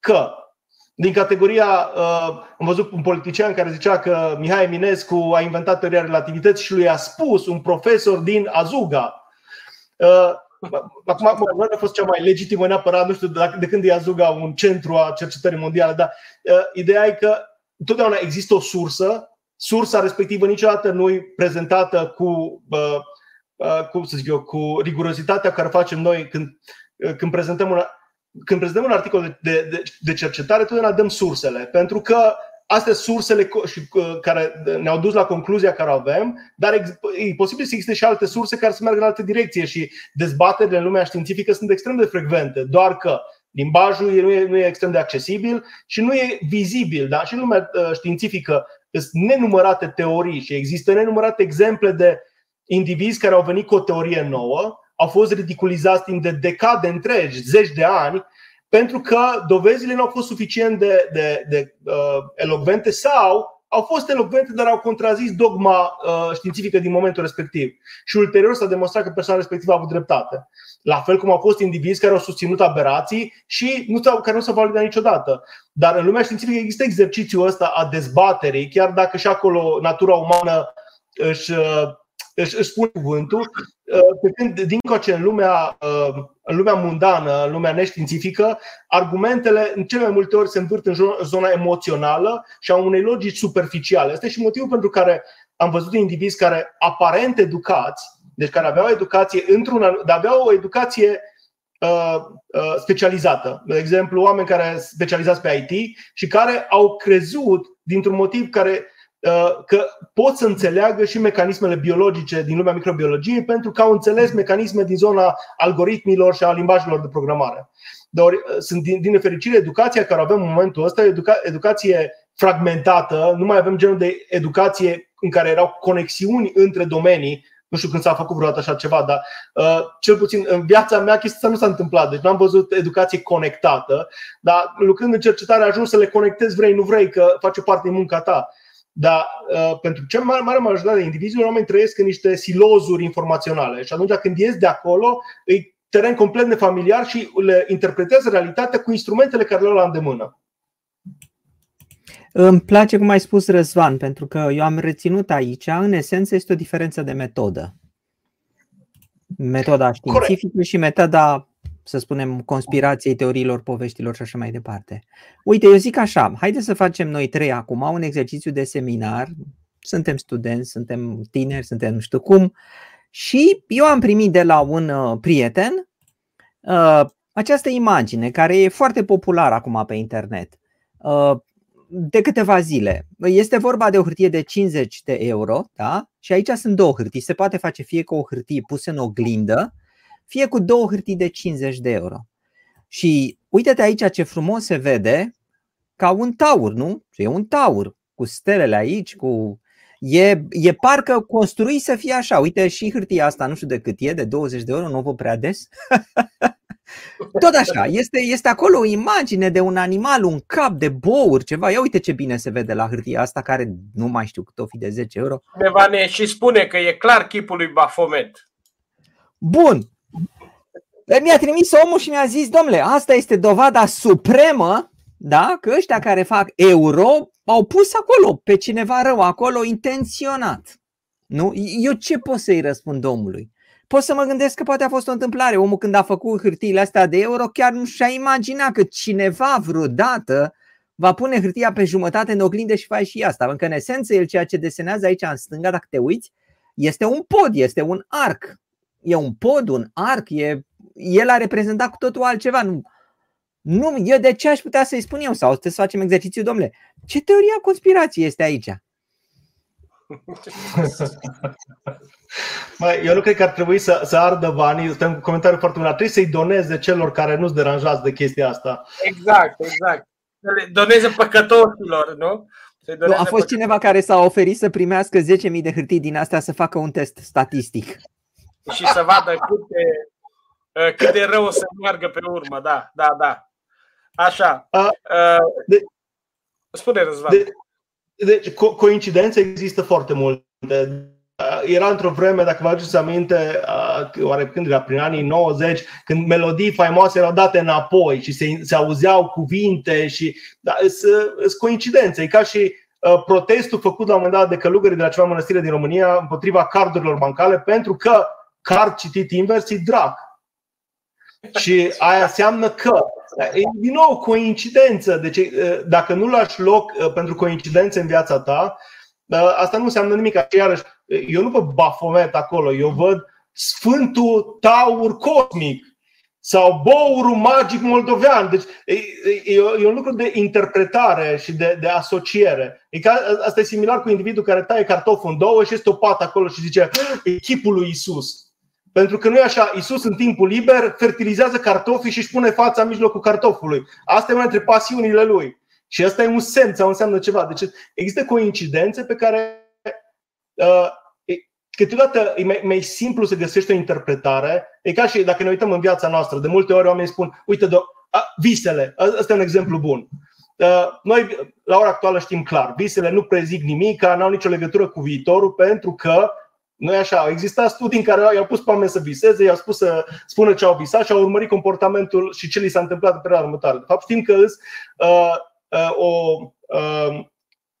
că din categoria, uh, am văzut un politician care zicea că Mihai Eminescu a inventat teoria relativității și lui a spus un profesor din Azuga. Uh, acum, nu a fost cea mai legitimă neapărat, nu știu de când e Azuga un centru a cercetării mondiale, dar uh, ideea e că întotdeauna există o sursă, sursa respectivă niciodată nu e prezentată cu, cum să zic eu, cu rigurozitatea care facem noi când, când prezentăm un când prezentăm un articol de, de, de cercetare, totdeauna dăm sursele, pentru că astea sunt sursele care ne-au dus la concluzia care avem, dar e posibil să existe și alte surse care să meargă în altă direcție și dezbaterile în lumea științifică sunt extrem de frecvente, doar că limbajul nu e, nu e extrem de accesibil și nu e vizibil. Da? Și în lumea uh, științifică sunt nenumărate teorii și există nenumărate exemple de indivizi care au venit cu o teorie nouă au fost ridiculizați timp de decade întregi, zeci de ani, pentru că dovezile nu au fost suficient de, de, de uh, elocvente sau au fost elocvente, dar au contrazis dogma uh, științifică din momentul respectiv. Și ulterior s-a demonstrat că persoana respectivă a avut dreptate. La fel cum au fost indivizi care au susținut aberații și nu s-au, care nu s-au validat niciodată. Dar în lumea științifică există exercițiul ăsta a dezbaterii, chiar dacă și acolo natura umană își uh, își, își spune cuvântul, uh, pe când dincoace în lumea, uh, în lumea mundană, în lumea neștiințifică, argumentele în cele mai multe ori se învârt în zona emoțională și a unei logici superficiale. Asta e și motivul pentru care am văzut indivizi care aparent educați, deci care aveau educație într-un, dar aveau o educație uh, uh, specializată. De exemplu, oameni care specializați pe IT și care au crezut dintr-un motiv care Uh, că pot să înțeleagă și mecanismele biologice din lumea microbiologiei pentru că au înțeles mecanisme din zona algoritmilor și a limbajelor de programare. Dar uh, sunt din, din nefericire educația care avem în momentul ăsta, educa, educație fragmentată, nu mai avem genul de educație în care erau conexiuni între domenii, nu știu când s-a făcut vreodată așa ceva, dar uh, cel puțin în viața mea chestia asta nu s-a întâmplat. Deci nu am văzut educație conectată, dar lucrând în cercetare ajung să le conectezi vrei, nu vrei, că face parte din munca ta. Dar uh, pentru cea mai mare majoritate de indivizi, oamenii trăiesc în niște silozuri informaționale și atunci când ies de acolo, îi teren complet nefamiliar și le interpretează realitatea cu instrumentele care le au la îndemână. Îmi place cum ai spus Răzvan, pentru că eu am reținut aici, în esență este o diferență de metodă. Metoda științifică Corect. și metoda să spunem, conspirației, teoriilor, poveștilor și așa mai departe. Uite, eu zic așa, haide să facem noi trei acum un exercițiu de seminar, suntem studenți, suntem tineri, suntem nu știu cum, și eu am primit de la un uh, prieten uh, această imagine care e foarte populară acum pe internet uh, de câteva zile. Este vorba de o hârtie de 50 de euro, da? Și aici sunt două hârtii. Se poate face fie cu o hârtie pusă în oglindă, fie cu două hârtii de 50 de euro. Și uite-te aici ce frumos se vede ca un taur, nu? E un taur cu stelele aici, cu E, e parcă construit să fie așa. Uite și hârtia asta, nu știu de cât e, de 20 de euro, nu o văd prea des. Tot așa, este, este acolo o imagine de un animal, un cap de bouri, ceva. Ia uite ce bine se vede la hârtia asta, care nu mai știu cât o fi de 10 euro. Cineva ne și spune că e clar chipul lui Bafomet. Bun, mi-a trimis omul și mi-a zis, domnule, asta este dovada supremă da? că ăștia care fac euro au pus acolo pe cineva rău, acolo intenționat. Nu? Eu ce pot să-i răspund omului? Pot să mă gândesc că poate a fost o întâmplare. Omul când a făcut hârtiile astea de euro chiar nu și-a imaginat că cineva vreodată va pune hârtia pe jumătate în oglindă și face și asta. Pentru că în esență el ceea ce desenează aici în stânga, dacă te uiți, este un pod, este un arc. E un pod, un arc, e el a reprezentat cu totul altceva. Nu, nu, eu de ce aș putea să-i spun eu? Sau să facem exercițiu, domnule? Ce teoria conspirației este aici? Mai, eu nu cred că ar trebui să, să ardă banii. Este un comentariu foarte bun. Trebuie să-i doneze celor care nu-s deranjați de chestia asta. Exact, exact. Doneze păcătoșilor, nu? Nu, a fost cineva care s-a oferit să primească 10.000 de hârtii din astea să facă un test statistic. Și să vadă cât de, uh, cât de rău o să meargă pe urmă, da, da, da. Așa. A, uh, de, Spune, Răzvan. De, deci, co- coincidențe există foarte multe. Era într-o vreme, dacă vă aduceți aminte, oare când era prin anii 90, când melodii faimoase erau date înapoi și se, se auzeau cuvinte și da, sunt coincidențe. E ca și protestul făcut la un moment dat de călugării de la ceva mănăstire din România împotriva cardurilor bancale pentru că card citit invers e drag. Și aia înseamnă că E din nou coincidență. Deci, dacă nu lași loc pentru coincidențe în viața ta, asta nu înseamnă nimic. Iarăși, eu nu văd Bafomet acolo, eu văd Sfântul Taur Cosmic sau Bourul Magic Moldovean. Deci e, e un lucru de interpretare și de, de asociere. E ca, asta e similar cu individul care taie cartoful în două și este o pată acolo și zice echipul lui Isus. Pentru că nu e așa, Isus în timpul liber fertilizează cartofii și își pune fața în mijlocul cartofului. Asta e una dintre pasiunile lui. Și asta e un semn sau înseamnă ceva. Deci există coincidențe pe care uh, câteodată e mai, mai simplu să găsești o interpretare. E ca și dacă ne uităm în viața noastră. De multe ori oamenii spun, uite, do- a, visele, ăsta e un exemplu bun. Uh, noi, la ora actuală, știm clar, visele nu prezic nimic, nu au nicio legătură cu viitorul, pentru că nu e așa. Au existat studii în care i-au pus pe oameni să viseze, i-au spus să spună ce au visat și au urmărit comportamentul și ce li s-a întâmplat în perioada următoare. De fapt, știm că îs uh, uh, o, uh,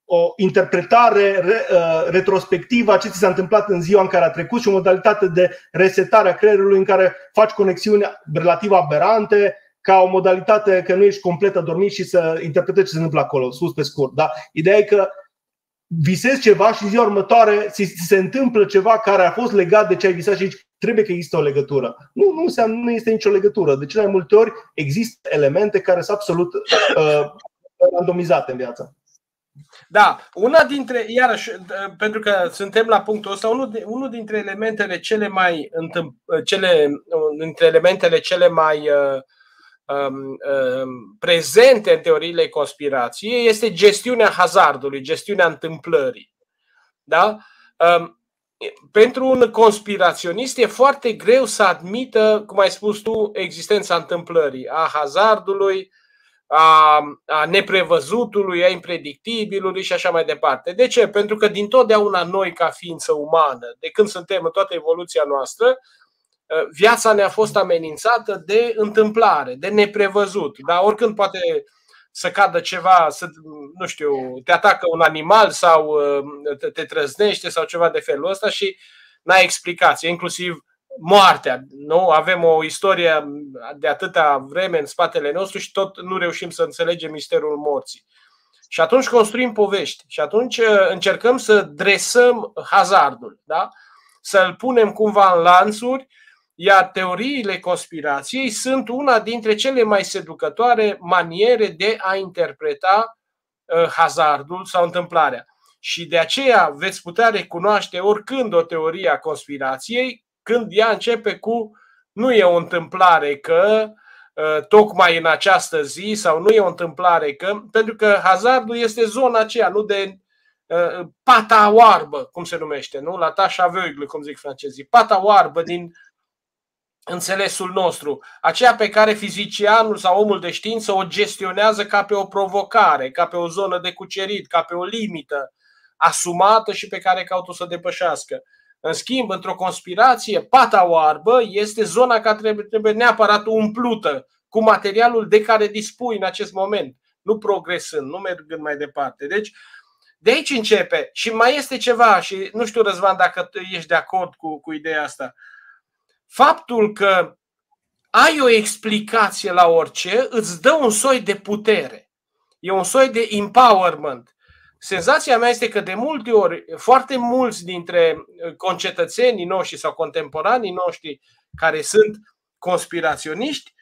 o interpretare re, uh, retrospectivă a ce ți s-a întâmplat în ziua în care a trecut și o modalitate de resetare a creierului în care faci conexiuni relativ aberante, ca o modalitate că nu ești complet adormit și să interpretezi ce se întâmplă acolo, sus pe scurt. Da? Ideea e că visezi ceva și ziua următoare ți se întâmplă ceva care a fost legat de ce ai visat și zici, trebuie că există o legătură. Nu, nu, înseamnă, nu este nicio legătură. De cele mai multe ori există elemente care sunt absolut uh, randomizate în viață. Da, una dintre, iarăși, pentru că suntem la punctul ăsta, unul, de, unul dintre elementele cele mai cele, dintre elementele cele mai uh, Um, um, prezente în teoriile conspirației este gestiunea hazardului, gestiunea întâmplării. Da? Um, pentru un conspiraționist e foarte greu să admită, cum ai spus tu, existența întâmplării, a hazardului, a, a neprevăzutului, a impredictibilului și așa mai departe. De ce? Pentru că din totdeauna noi, ca ființă umană, de când suntem în toată evoluția noastră, Uh, viața ne-a fost amenințată de întâmplare, de neprevăzut. Dar oricând poate să cadă ceva, să, nu știu, te atacă un animal sau uh, te, te trăznește sau ceva de felul ăsta și n-ai explicație, inclusiv moartea. Nu? Avem o istorie de atâta vreme în spatele nostru și tot nu reușim să înțelegem misterul morții. Și atunci construim povești și atunci uh, încercăm să dresăm hazardul, da? să-l punem cumva în lanțuri iar teoriile conspirației sunt una dintre cele mai seducătoare maniere de a interpreta uh, hazardul sau întâmplarea. Și de aceea veți putea recunoaște oricând o teorie a conspirației când ea începe cu nu e o întâmplare că uh, tocmai în această zi sau nu e o întâmplare că, pentru că hazardul este zona aceea, nu de uh, pata oarbă, cum se numește, nu? La tașa aveugle, cum zic francezii. Pata oarbă din înțelesul nostru, aceea pe care fizicianul sau omul de știință o gestionează ca pe o provocare, ca pe o zonă de cucerit, ca pe o limită asumată și pe care caută să o depășească. În schimb, într-o conspirație, pata oarbă este zona care trebuie, trebuie neapărat umplută cu materialul de care dispui în acest moment, nu progresând, nu mergând mai departe. Deci, de aici începe. Și mai este ceva, și nu știu, Răzvan, dacă ești de acord cu, cu ideea asta. Uh, faptul că ai o explicație la orice îți dă un soi de putere. E un soi de empowerment. Senzația mea este că de multe ori, foarte mulți dintre concetățenii noștri sau contemporanii noștri care sunt conspiraționiști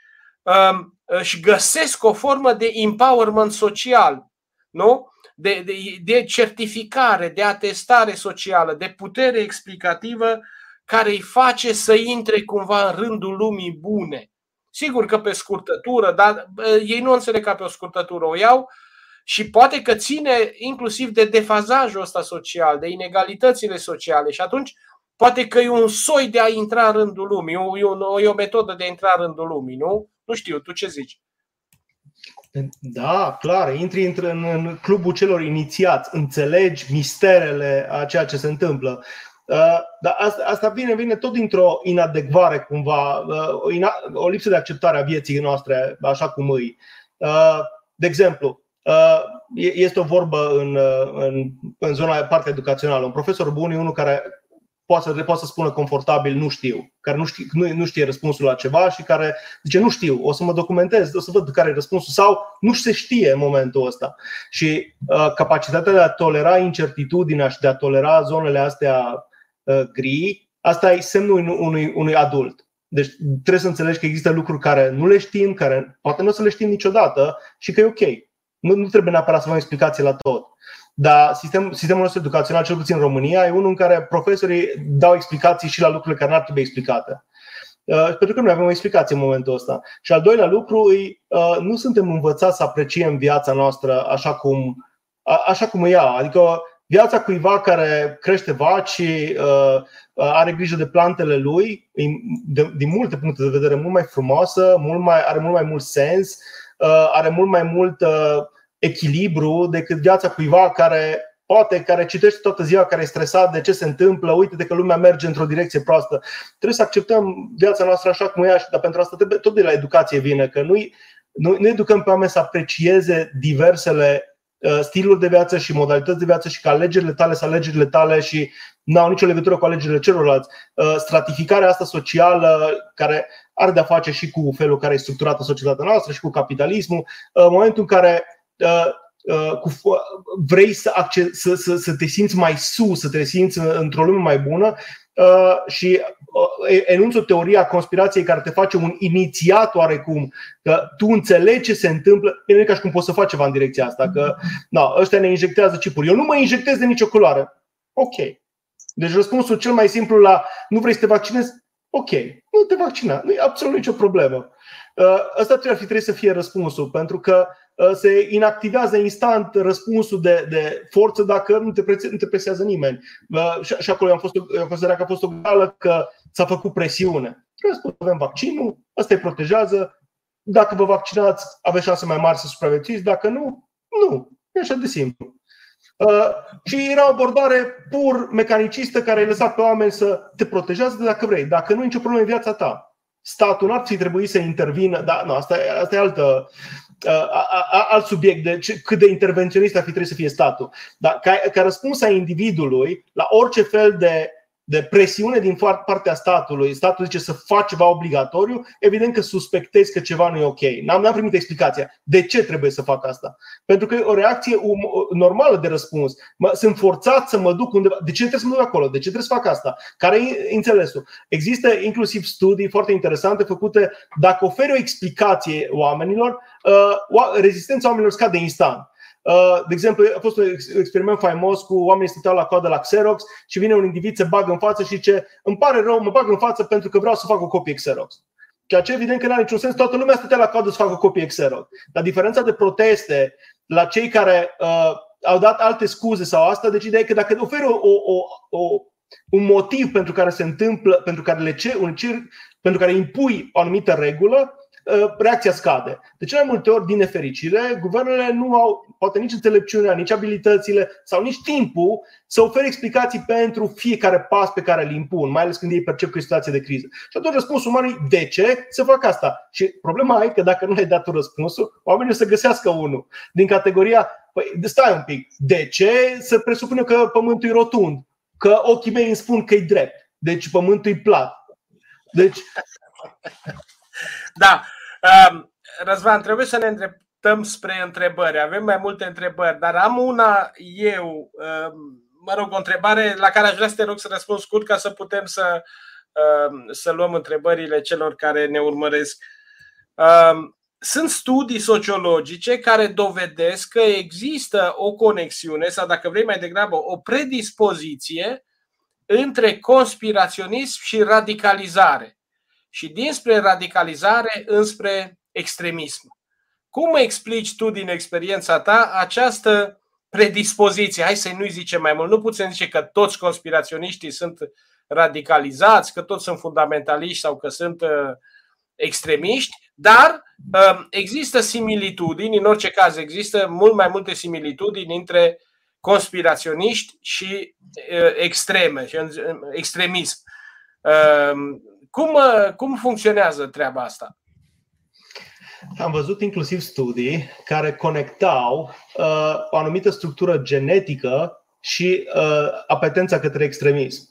um, își găsesc o formă de empowerment social, nu? De, de, de certificare, de atestare socială, de putere explicativă care îi face să intre cumva în rândul lumii bune. Sigur că pe scurtătură, dar ei nu înțeleg ca pe o scurtătură, o iau și poate că ține inclusiv de defazajul ăsta social, de inegalitățile sociale și atunci poate că e un soi de a intra în rândul lumii, e o, e o metodă de a intra în rândul lumii, nu? Nu știu, tu ce zici? Da, clar, intri în, în clubul celor inițiați, înțelegi misterele a ceea ce se întâmplă. Uh, dar asta, asta vine, vine tot dintr-o inadecvare, cumva, uh, o, ina, o lipsă de acceptare a vieții noastre, așa cum îi. Uh, de exemplu, este o vorbă în, în, în zona partea educațională. Un profesor bun e unul care poate să, poate să spună confortabil nu știu, care nu știe, nu, nu știe răspunsul la ceva și care zice nu știu, o să mă documentez, o să văd care e răspunsul sau nu se știe în momentul ăsta. Și uh, capacitatea de a tolera incertitudinea și de a tolera zonele astea uh, gri, asta e semnul unui, unui adult. Deci trebuie să înțelegi că există lucruri care nu le știm, care poate nu o să le știm niciodată și că e ok. Nu, nu trebuie neapărat să avem explicații la tot. Dar sistem, sistemul nostru educațional, cel puțin în România, e unul în care profesorii dau explicații și la lucrurile care n-ar trebui explicate. Uh, pentru că nu avem o explicație în momentul ăsta. Și al doilea lucru, îi, uh, nu suntem învățați să apreciem viața noastră așa cum, a, așa cum e ea. Adică viața cuiva care crește vaci, uh, are grijă de plantele lui, de, din multe puncte de vedere, mult mai frumoasă, mult mai, are mult mai mult sens, uh, are mult mai mult uh, echilibru decât viața cuiva care poate, care citește toată ziua, care e stresat de ce se întâmplă, uite de că lumea merge într-o direcție proastă. Trebuie să acceptăm viața noastră așa cum e, dar pentru asta trebuie, tot de la educație vine, că nu, nu, nu educăm pe oameni să aprecieze diversele uh, stiluri de viață și modalități de viață și că alegerile tale sunt alegerile tale și nu au nicio legătură cu alegerile celorlalți. Uh, stratificarea asta socială care are de-a face și cu felul care e structurată societatea noastră și cu capitalismul, uh, în momentul în care Uh, uh, cu, vrei să, acces, să, să, să te simți mai sus, să te simți într-o lume mai bună uh, și enunți o teorie a conspirației care te face un inițiat oarecum, că tu înțelegi ce se întâmplă, e nu e ca și cum poți să faci ceva în direcția asta, că na, ăștia ne injectează chipuri. Eu nu mă injectez de nicio culoare. Ok. Deci răspunsul cel mai simplu la nu vrei să te vaccinezi, ok, nu te vaccina, nu e absolut nicio problemă. Ăsta trebuie, fi, trebuie să fie răspunsul, pentru că Uh, se inactivează instant răspunsul de, de forță dacă nu te, prețe, nu te presează nimeni. Uh, și, și acolo am, fost, am considerat că a fost o greală că s-a făcut presiune. Trebuie să avem vaccinul, ăsta îi protejează. Dacă vă vaccinați, aveți șanse mai mari să supraviețuiți. Dacă nu, nu. E așa de simplu. Uh, și era o abordare pur mecanicistă care ai lăsat pe oameni să te protejează dacă vrei. Dacă nu, nicio problemă în viața ta. Statul n-ar fi trebuit să intervină, dar nu, asta, asta e altă, alt subiect de cât de intervenționist ar fi trebuit să fie statul. Dar ca, ca răspuns a individului la orice fel de de presiune din partea statului, statul zice să faci ceva obligatoriu, evident că suspectezi că ceva nu e ok. N-am, n-am primit explicația. De ce trebuie să fac asta? Pentru că e o reacție um, normală de răspuns. Mă, sunt forțat să mă duc undeva. De ce trebuie să mă duc acolo? De ce trebuie să fac asta? Care e înțelesul? Există inclusiv studii foarte interesante făcute dacă oferi o explicație oamenilor, uh, rezistența oamenilor scade instant. Uh, de exemplu, a fost un experiment faimos cu oamenii stăteau la coadă la Xerox și vine un individ, se bagă în față și zice Îmi pare rău, mă bag în față pentru că vreau să fac o copie Xerox. Ceea ce evident că nu are niciun sens, toată lumea stătea la coadă să facă o copie Xerox. Dar diferența de proteste la cei care uh, au dat alte scuze sau asta, deci ideea e că dacă oferi o, o, o, un motiv pentru care se întâmplă, pentru care le cer, un cer, pentru care impui o anumită regulă, Uh, reacția scade. De cele mai multe ori, din nefericire, guvernele nu au poate nici înțelepciunea, nici abilitățile sau nici timpul să ofere explicații pentru fiecare pas pe care îl impun, mai ales când ei percep că e o situație de criză. Și atunci răspunsul uman e de ce să fac asta? Și problema e că dacă nu le-ai dat un răspunsul, oamenii o să găsească unul din categoria, păi stai un pic, de ce să presupune că pământul e rotund? Că ochii mei îmi spun că e drept. Deci pământul e plat. Deci da, Răzvan, trebuie să ne îndreptăm spre întrebări. Avem mai multe întrebări, dar am una eu, mă rog, o întrebare la care aș vrea să te rog să răspund scurt ca să putem să să luăm întrebările celor care ne urmăresc. Sunt studii sociologice care dovedesc că există o conexiune sau, dacă vrei mai degrabă, o predispoziție între conspiraționism și radicalizare și dinspre radicalizare înspre extremism. Cum explici tu din experiența ta această predispoziție? Hai să nu-i zicem mai mult. Nu putem zice că toți conspiraționiștii sunt radicalizați, că toți sunt fundamentaliști sau că sunt uh, extremiști, dar uh, există similitudini, în orice caz există mult mai multe similitudini între conspiraționiști și uh, extreme, și extremism. Cum, cum funcționează treaba asta? Am văzut inclusiv studii care conectau uh, o anumită structură genetică și uh, apetența către extremism.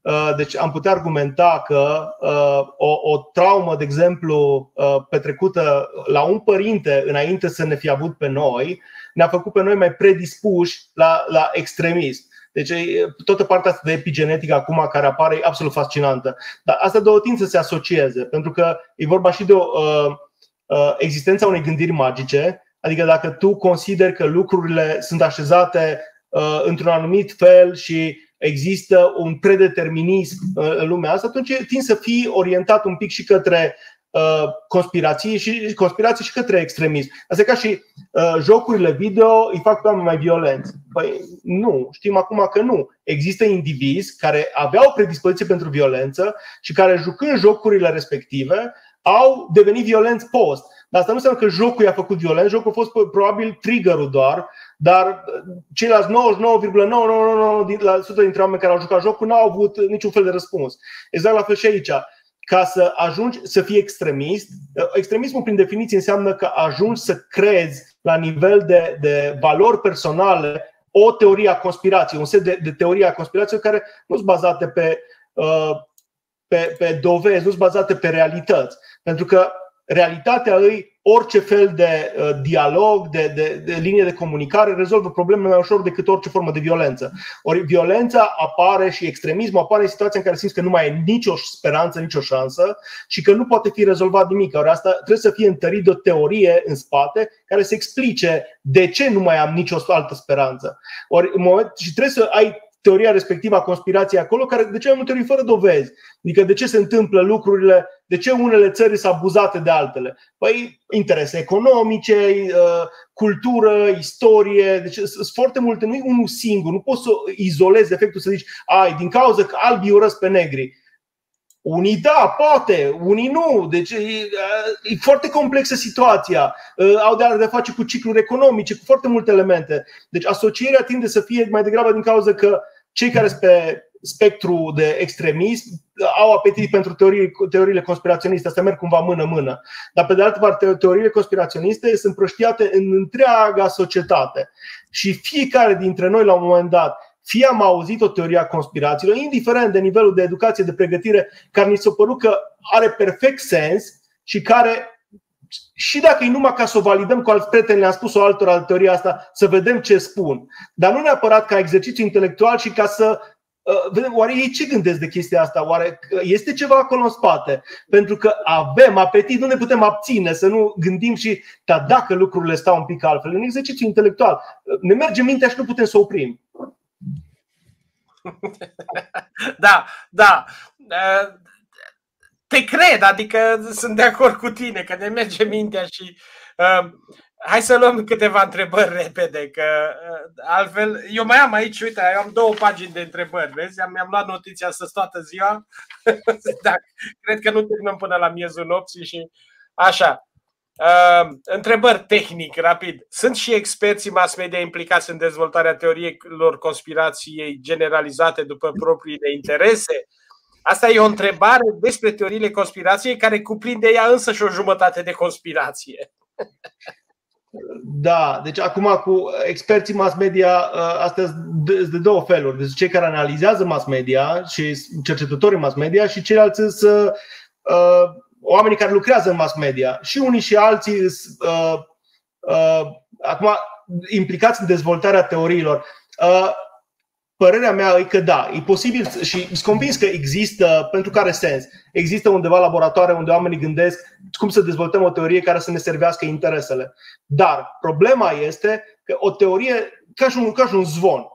Uh, deci am putea argumenta că uh, o, o traumă, de exemplu, uh, petrecută la un părinte înainte să ne fi avut pe noi, ne-a făcut pe noi mai predispuși la, la extremism. Deci toată partea asta de epigenetică acum care apare e absolut fascinantă. Dar asta două timp să se asocieze, pentru că e vorba și de o, uh, uh, existența unei gândiri magice, adică dacă tu consideri că lucrurile sunt așezate uh, într-un anumit fel și există un predeterminism uh, în lumea asta, atunci tind să fii orientat un pic și către uh, conspirații și conspirații și către extremism. Asta e ca și uh, jocurile video îi fac pe oameni mai violenți. Păi nu, știm acum că nu. Există indivizi care aveau predispoziție pentru violență și care jucând jocurile respective au devenit violenți post. Dar asta nu înseamnă că jocul i-a făcut violent, jocul a fost probabil triggerul doar, dar ceilalți 99,999% dintre oameni care au jucat jocul n-au avut niciun fel de răspuns. Exact la fel și aici. Ca să ajungi să fii extremist, extremismul prin definiție înseamnă că ajungi să crezi la nivel de, de valori personale o teorie a conspirației, un set de, de teorie a conspirației care nu sunt bazate pe, uh, pe, pe dovezi, nu sunt bazate pe realități. Pentru că realitatea îi orice fel de uh, dialog, de, de, de linie de comunicare rezolvă probleme mai ușor decât orice formă de violență. Ori violența apare și extremismul apare în situația în care simți că nu mai e nicio speranță, nicio șansă și că nu poate fi rezolvat nimic. Ori asta trebuie să fie întărit de o teorie în spate care să explice de ce nu mai am nicio altă speranță. Ori în moment, și trebuie să ai teoria respectivă a conspirației acolo, care de ce mai multe ori fără dovezi. Adică de ce se întâmplă lucrurile, de ce unele țări sunt abuzate de altele. Păi interese economice, uh, cultură, istorie, deci sunt foarte multe, nu e unul singur, nu poți să izolezi efectul să zici, ai, din cauza că albii urăsc pe negri. Unii da, poate, unii nu. Deci e, e foarte complexă situația. Au de a face cu cicluri economice, cu foarte multe elemente. Deci asocierea tinde să fie mai degrabă din cauza că cei care sunt pe spectru de extremism au apetit pentru teorii, teoriile conspiraționiste, astea merg cumva mână-mână. Dar pe de altă parte, teoriile conspiraționiste sunt proștiate în întreaga societate. Și fiecare dintre noi, la un moment dat, fie am auzit o teorie a conspirațiilor, indiferent de nivelul de educație, de pregătire, care ni s-a părut că are perfect sens și care și dacă e numai ca să o validăm cu alți prieteni, le-am spus o altora de teoria asta, să vedem ce spun. Dar nu neapărat ca exercițiu intelectual și ca să uh, vedem, oare ei ce gândesc de chestia asta? Oare este ceva acolo în spate? Pentru că avem apetit, nu ne putem abține să nu gândim și da, dacă lucrurile stau un pic altfel. E un exercițiu intelectual. Ne merge mintea și nu putem să oprim. da, da te cred, adică sunt de acord cu tine, că ne merge mintea și uh, hai să luăm câteva întrebări repede, că uh, altfel, eu mai am aici, uite, eu am două pagini de întrebări, vezi, am, mi-am luat notiția să toată ziua, da, cred că nu terminăm până la miezul nopții și așa. Uh, întrebări tehnic, rapid. Sunt și experții mass media implicați în dezvoltarea teoriilor conspirației generalizate după propriile interese? Asta e o întrebare despre teoriile conspirației care cuprinde ea însă și o jumătate de conspirație. Da, deci acum cu experții mass media, ă, astea sunt de două feluri. Deci cei care analizează mass media și cercetătorii mass media și ceilalți sunt uh, oamenii care lucrează în mass media. Și unii și alții uh, uh, acum implicați în dezvoltarea teoriilor. Uh, părerea mea e că da, e posibil și sunt convins că există, pentru care sens, există undeva laboratoare unde oamenii gândesc cum să dezvoltăm o teorie care să ne servească interesele. Dar problema este că o teorie, ca și un, ca și un zvon,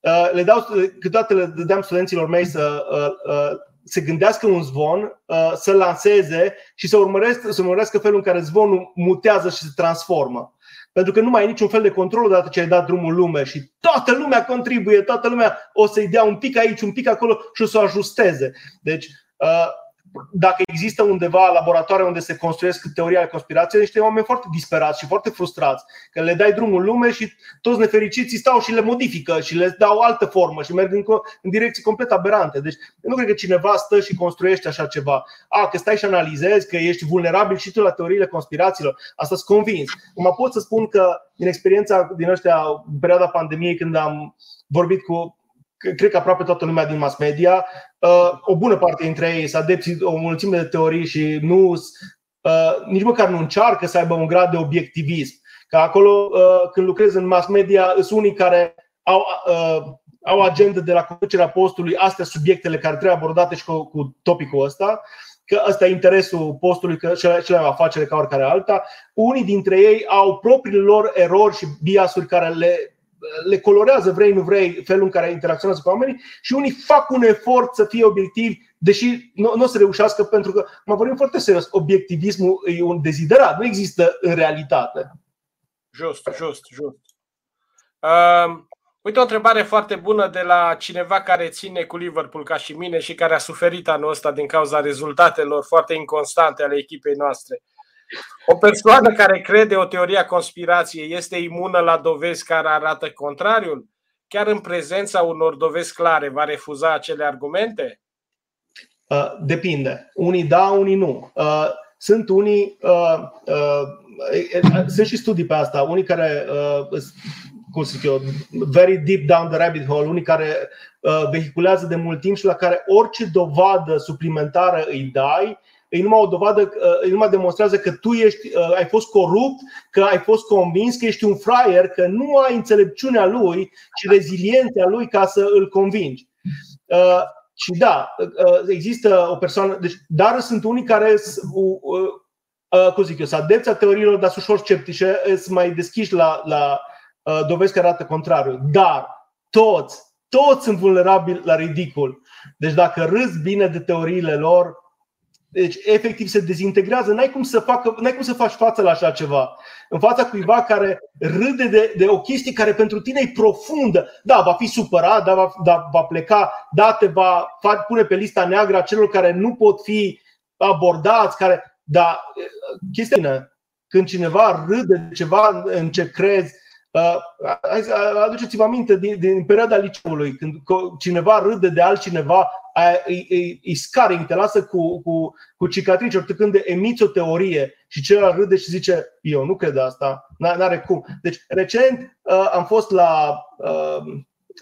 uh, le dau, câteodată le dădeam studenților mei să uh, uh, se gândească un zvon, să lanseze și să urmărească, să urmărească felul în care zvonul mutează și se transformă pentru că nu mai ai niciun fel de control odată ce ai dat drumul lume și toată lumea contribuie, toată lumea o să-i dea un pic aici, un pic acolo și o să o ajusteze. Deci, uh, dacă există undeva laboratoare unde se construiesc teoria de conspirație, niște oameni foarte disperați și foarte frustrați, că le dai drumul lume și toți nefericiții stau și le modifică și le dau altă formă și merg în, în direcții complet aberante. Deci nu cred că cineva stă și construiește așa ceva. A, că stai și analizezi, că ești vulnerabil și tu la teoriile conspirațiilor. Asta sunt convins. Mă pot să spun că din experiența din ăștia, în perioada pandemiei, când am vorbit cu cred că aproape toată lumea din mass media, uh, o bună parte dintre ei sunt adepți o mulțime de teorii și nu, uh, nici măcar nu încearcă să aibă un grad de obiectivism. Că acolo, uh, când lucrezi în mass media, sunt unii care au, au agenda de la conducerea postului, astea subiectele care trebuie abordate și cu, cu topicul ăsta, că ăsta e interesul postului, că cele mai afacere ca oricare alta. Unii dintre ei au propriile lor erori și biasuri care le le colorează, vrei, nu vrei, felul în care interacționează cu oamenii și unii fac un efort să fie obiectivi, deși nu, nu o să reușească, pentru că, mă vorbim foarte serios, obiectivismul e un deziderat, nu există în realitate. Just, just, just. Uh, uite o întrebare foarte bună de la cineva care ține cu Liverpool ca și mine și care a suferit anul ăsta din cauza rezultatelor foarte inconstante ale echipei noastre. O persoană care crede o teorie a conspirației este imună la dovezi care arată contrariul? Chiar în prezența unor dovezi clare, va refuza acele argumente? Uh, depinde. Unii da, unii nu. Uh, sunt unii, uh, uh, sunt și studii pe asta, unii care, uh, cum zic eu, very deep down the rabbit hole, unii care uh, vehiculează de mult timp și la care orice dovadă suplimentară îi dai, e numai o dovadă, uh, e numai demonstrează că tu ești, uh, ai fost corupt, că ai fost convins că ești un fraier, că nu ai înțelepciunea lui și reziliența lui ca să îl convingi. Uh, și da, există o persoană, deci, dar sunt unii care cum zic eu, sunt adepți a teoriilor, dar sunt ușor sceptice, sunt mai deschiși la, la dovezi care arată contrariul. Dar toți, toți sunt vulnerabili la ridicul. Deci dacă râzi bine de teoriile lor, deci, efectiv, se dezintegrează. N-ai cum să, facă, n-ai cum să faci față la așa ceva. În fața cuiva care râde de, de o chestie care pentru tine e profundă. Da, va fi supărat, da, va, da, va pleca, da, te va pune pe lista neagră a celor care nu pot fi abordați, care. Da, chestia când cineva râde de ceva în ce crezi, uh, aduceți-vă aminte din, din perioada liceului, când cineva râde de altcineva e, e, e scaring, te lasă cu, cu, cu cicatrici, ori când emiți o teorie și celălalt râde și zice eu nu cred asta, n-are cum. Deci recent uh, am fost la, uh,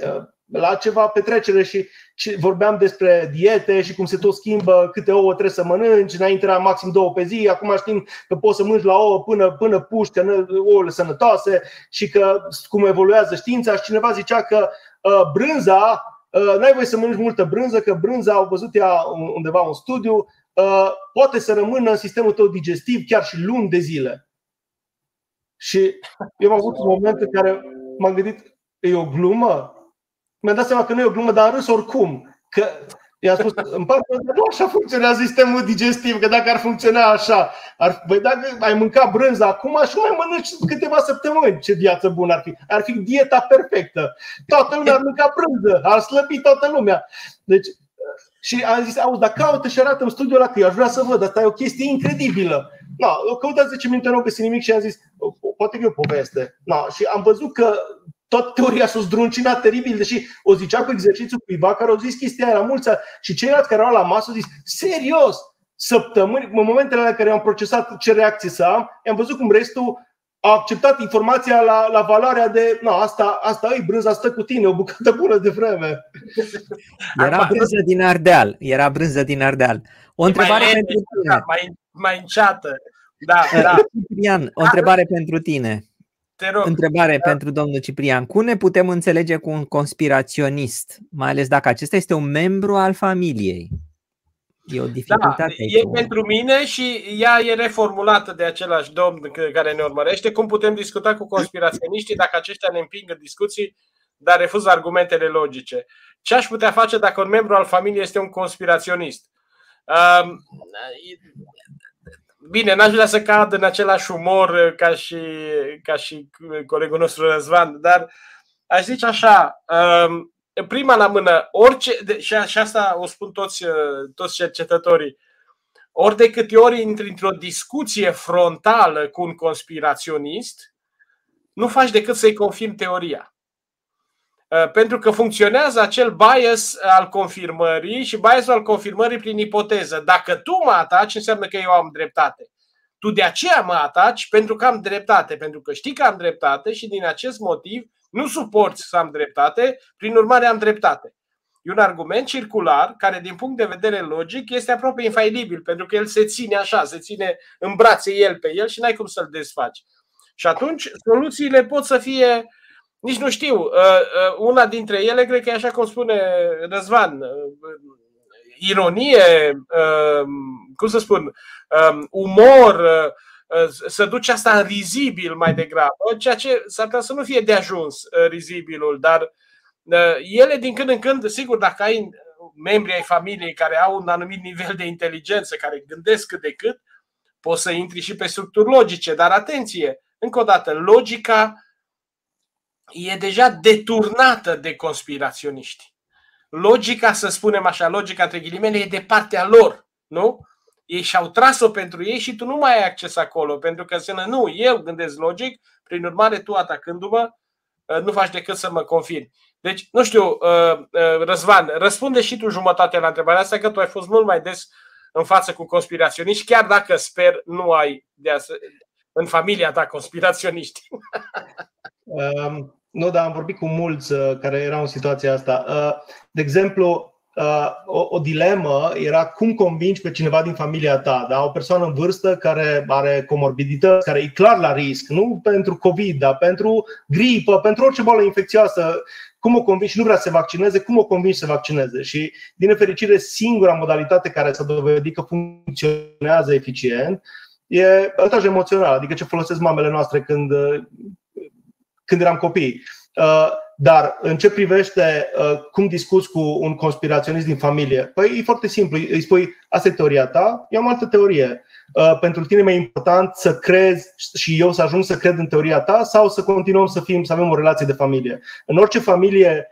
uh, la ceva petrecere și, și vorbeam despre diete și cum se tot schimbă, câte ouă trebuie să mănânci, înainte era maxim două pe zi, acum știm că poți să mănânci la ouă până, până puști, ouăle sănătoase și că cum evoluează știința și cineva zicea că uh, brânza Uh, n-ai voie să mănânci multă brânză, că brânza, au văzut ea undeva un studiu, uh, poate să rămână în sistemul tău digestiv chiar și luni de zile. Și eu am avut un moment în care m-am gândit, e o glumă? Mi-am dat seama că nu e o glumă, dar am râs oricum. Că I-am spus, în parte, nu așa funcționează sistemul digestiv, că dacă ar funcționa așa, ar, băi, dacă ai mâncat brânză acum și nu mai mănânci câteva săptămâni, ce viață bună ar fi. Ar fi dieta perfectă. Toată lumea ar mânca brânză, ar slăbi toată lumea. Deci, și am zis, auzi, dar caută și arată în studiul ăla că eu aș vrea să văd, asta e o chestie incredibilă. No, eu căutat 10 minute, nu găsi nimic și am zis, poate că e o poveste. No, și am văzut că toată teoria s-a zdruncinat teribil, deși o zicea cu exercițiul cuiva care au zis chestia aia la mulți și ceilalți care erau la masă au zis, serios, săptămâni, în momentele în care am procesat ce reacție să am, am văzut cum restul a acceptat informația la, la valoarea de na, asta, asta e brânza, stă cu tine, o bucată bună de vreme. Era brânză din Ardeal. Era brânză din Ardeal. O întrebare mai pentru tine. Mai, mai înceată. Da, da. Ciprian, o întrebare pentru tine. Te rog. Întrebare da. pentru domnul Ciprian. Cum ne putem înțelege cu un conspiraționist, mai ales dacă acesta este un membru al familiei? E o dificultate. Da, e pentru mine și ea e reformulată de același domn care ne urmărește. Cum putem discuta cu conspiraționiștii dacă aceștia ne împing discuții, dar refuză argumentele logice? Ce aș putea face dacă un membru al familiei este un conspiraționist? Um, bine, n-aș vrea să cad în același umor ca și, ca și colegul nostru Răzvan, dar aș zice așa, um, prima la mână, orice, și, și asta o spun toți, uh, toți cercetătorii, ori de câte ori intri într-o discuție frontală cu un conspiraționist, nu faci decât să-i confirmi teoria. Uh, pentru că funcționează acel bias al confirmării și biasul al confirmării prin ipoteză. Dacă tu mă ataci, înseamnă că eu am dreptate. Tu de aceea mă ataci pentru că am dreptate, pentru că știi că am dreptate și din acest motiv nu suporți să am dreptate, prin urmare am dreptate. E un argument circular care, din punct de vedere logic, este aproape infailibil, pentru că el se ține așa, se ține în brațe el pe el și n-ai cum să-l desfaci. Și atunci soluțiile pot să fie, nici nu știu, uh, uh, una dintre ele, cred că e așa cum spune Răzvan, uh, ironie, cum să spun, um, umor, Uh, să duce asta în rizibil mai degrabă, ceea ce s-ar putea să nu fie de ajuns uh, rizibilul, dar uh, ele din când în când, sigur, dacă ai membri ai familiei care au un anumit nivel de inteligență, care gândesc cât de cât, poți să intri și pe structuri logice, dar atenție, încă o dată, logica e deja deturnată de conspiraționiști. Logica, să spunem așa, logica între ghilimele, e de partea lor, nu? ei și-au tras-o pentru ei și tu nu mai ai acces acolo, pentru că înseamnă, nu, eu gândesc logic, prin urmare tu atacându-mă, uh, nu faci decât să mă confirmi. Deci, nu știu, uh, uh, Răzvan, răspunde și tu jumătate la întrebarea asta, că tu ai fost mult mai des în față cu conspiraționiști, chiar dacă sper nu ai de ase- în familia ta conspiraționiști. Um, nu, dar am vorbit cu mulți care erau în situația asta. de exemplu, uh, o, o dilemă era cum convingi pe cineva din familia ta, da? o persoană în vârstă care are comorbidități, care e clar la risc, nu pentru COVID, dar pentru gripă, pentru orice boală infecțioasă, cum o convingi, nu vrea să se vaccineze, cum o convingi să se vaccineze. Și, din nefericire, singura modalitate care s-a dovedit că funcționează eficient e avantaj emoțional, adică ce folosesc mamele noastre când, când eram copii. Uh, dar în ce privește uh, cum discuți cu un conspiraționist din familie, păi e foarte simplu. Îi spui, asta e teoria ta, eu am altă teorie. Uh, pentru tine e mai important să crezi și eu să ajung să cred în teoria ta sau să continuăm să fim, să avem o relație de familie. În orice familie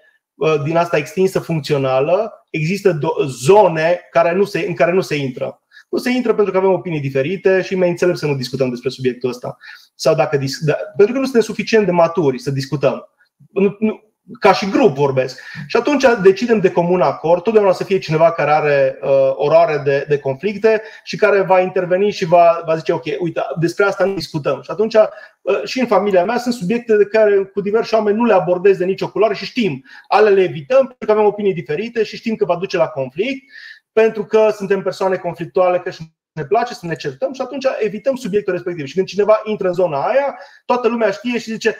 din asta extinsă funcțională, există zone care nu se, în care nu se intră. Nu se intră pentru că avem opinii diferite și mai înțeleg să nu discutăm despre subiectul ăsta. Sau dacă, da, pentru că nu suntem suficient de maturi să discutăm nu, nu, ca și grup vorbesc. Și atunci decidem de comun acord, totdeauna să fie cineva care are uh, oroare de, de conflicte și care va interveni și va, va zice, ok, uite, despre asta nu discutăm. Și atunci uh, și în familia mea sunt subiecte de care cu diversi oameni nu le abordez de nicio culoare și știm. Ale le evităm pentru că avem opinii diferite și știm că va duce la conflict pentru că suntem persoane conflictuale, că și ne place să ne certăm și atunci evităm subiectul respectiv. Și când cineva intră în zona aia, toată lumea știe și zice,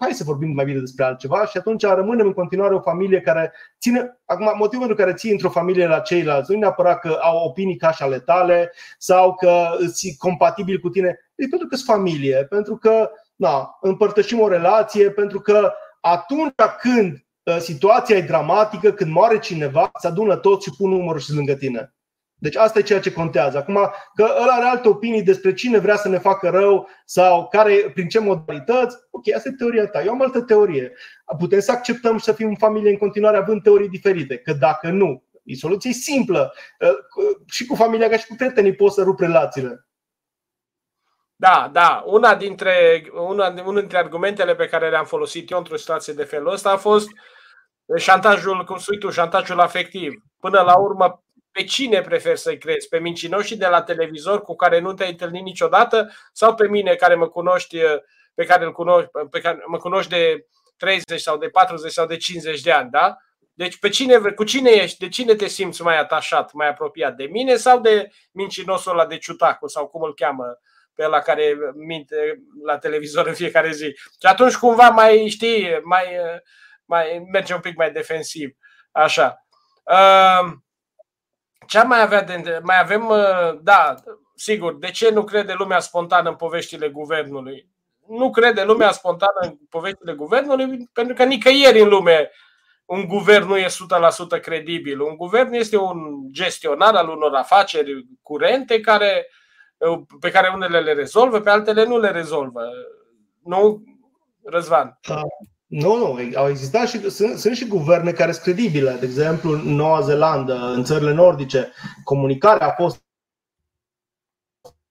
hai să vorbim mai bine despre altceva și atunci rămânem în continuare o familie care ține, acum motivul pentru care ții într-o familie la ceilalți, nu neapărat că au opinii ca și ale tale sau că sunt compatibil cu tine, e pentru că sunt familie, pentru că na, împărtășim o relație, pentru că atunci când uh, situația e dramatică, când moare cineva, se adună toți și pun numărul și lângă tine. Deci asta e ceea ce contează. Acum, că ăla are alte opinii despre cine vrea să ne facă rău sau care, prin ce modalități, ok, asta e teoria ta. Eu am altă teorie. Putem să acceptăm și să fim în familie în continuare având teorii diferite. Că dacă nu, e soluție simplă. Ă, și cu familia ca și cu prietenii poți să rup relațiile. Da, da. Una dintre, una, unul dintre argumentele pe care le-am folosit eu într-o situație de felul ăsta a fost șantajul, cum spui tu, șantajul afectiv. Până la urmă, pe cine preferi să-i crezi? Pe mincinoșii de la televizor cu care nu te-ai întâlnit niciodată sau pe mine care mă cunoști, pe care, îl cunoști, pe care mă cunoști de 30 sau de 40 sau de 50 de ani, da? Deci pe cine, cu cine ești, de cine te simți mai atașat, mai apropiat? De mine sau de mincinosul ăla de ciutacu sau cum îl cheamă pe la care minte la televizor în fiecare zi. Și atunci cumva mai știi, mai, mai merge un pic mai defensiv. Așa. Ce am mai avea de mai avem, da, sigur, de ce nu crede lumea spontană în poveștile guvernului? Nu crede lumea spontană în poveștile guvernului pentru că nicăieri în lume un guvern nu e 100% credibil. Un guvern este un gestionar al unor afaceri curente care, pe care unele le rezolvă, pe altele nu le rezolvă. Nu, Răzvan? Da. Nu, nu, au existat și sunt, sunt și guverne care sunt credibile. De exemplu, în Noua Zeelandă, în țările nordice, comunicarea a fost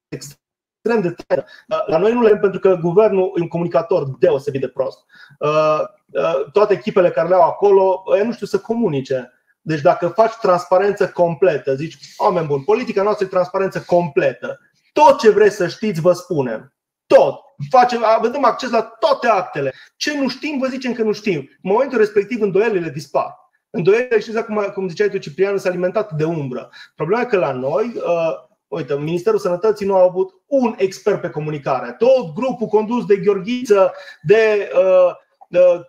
extrem de tare. La noi nu le pentru că guvernul e un comunicator deosebit de prost. Uh, uh, toate echipele care le au acolo, ei nu știu să comunice. Deci dacă faci transparență completă, zici, oameni buni, politica noastră e transparență completă. Tot ce vreți să știți, vă spunem. Tot. Facem, avem acces la toate actele. Ce nu știm, vă zicem că nu știm. În momentul respectiv, îndoielile dispar. Îndoielile, știți cum, cum ziceai tu, Ciprian, s-a alimentat de umbră. Problema e că la noi, uh, Uite, Ministerul Sănătății nu a avut un expert pe comunicare. Tot grupul condus de Gheorghiță, de uh,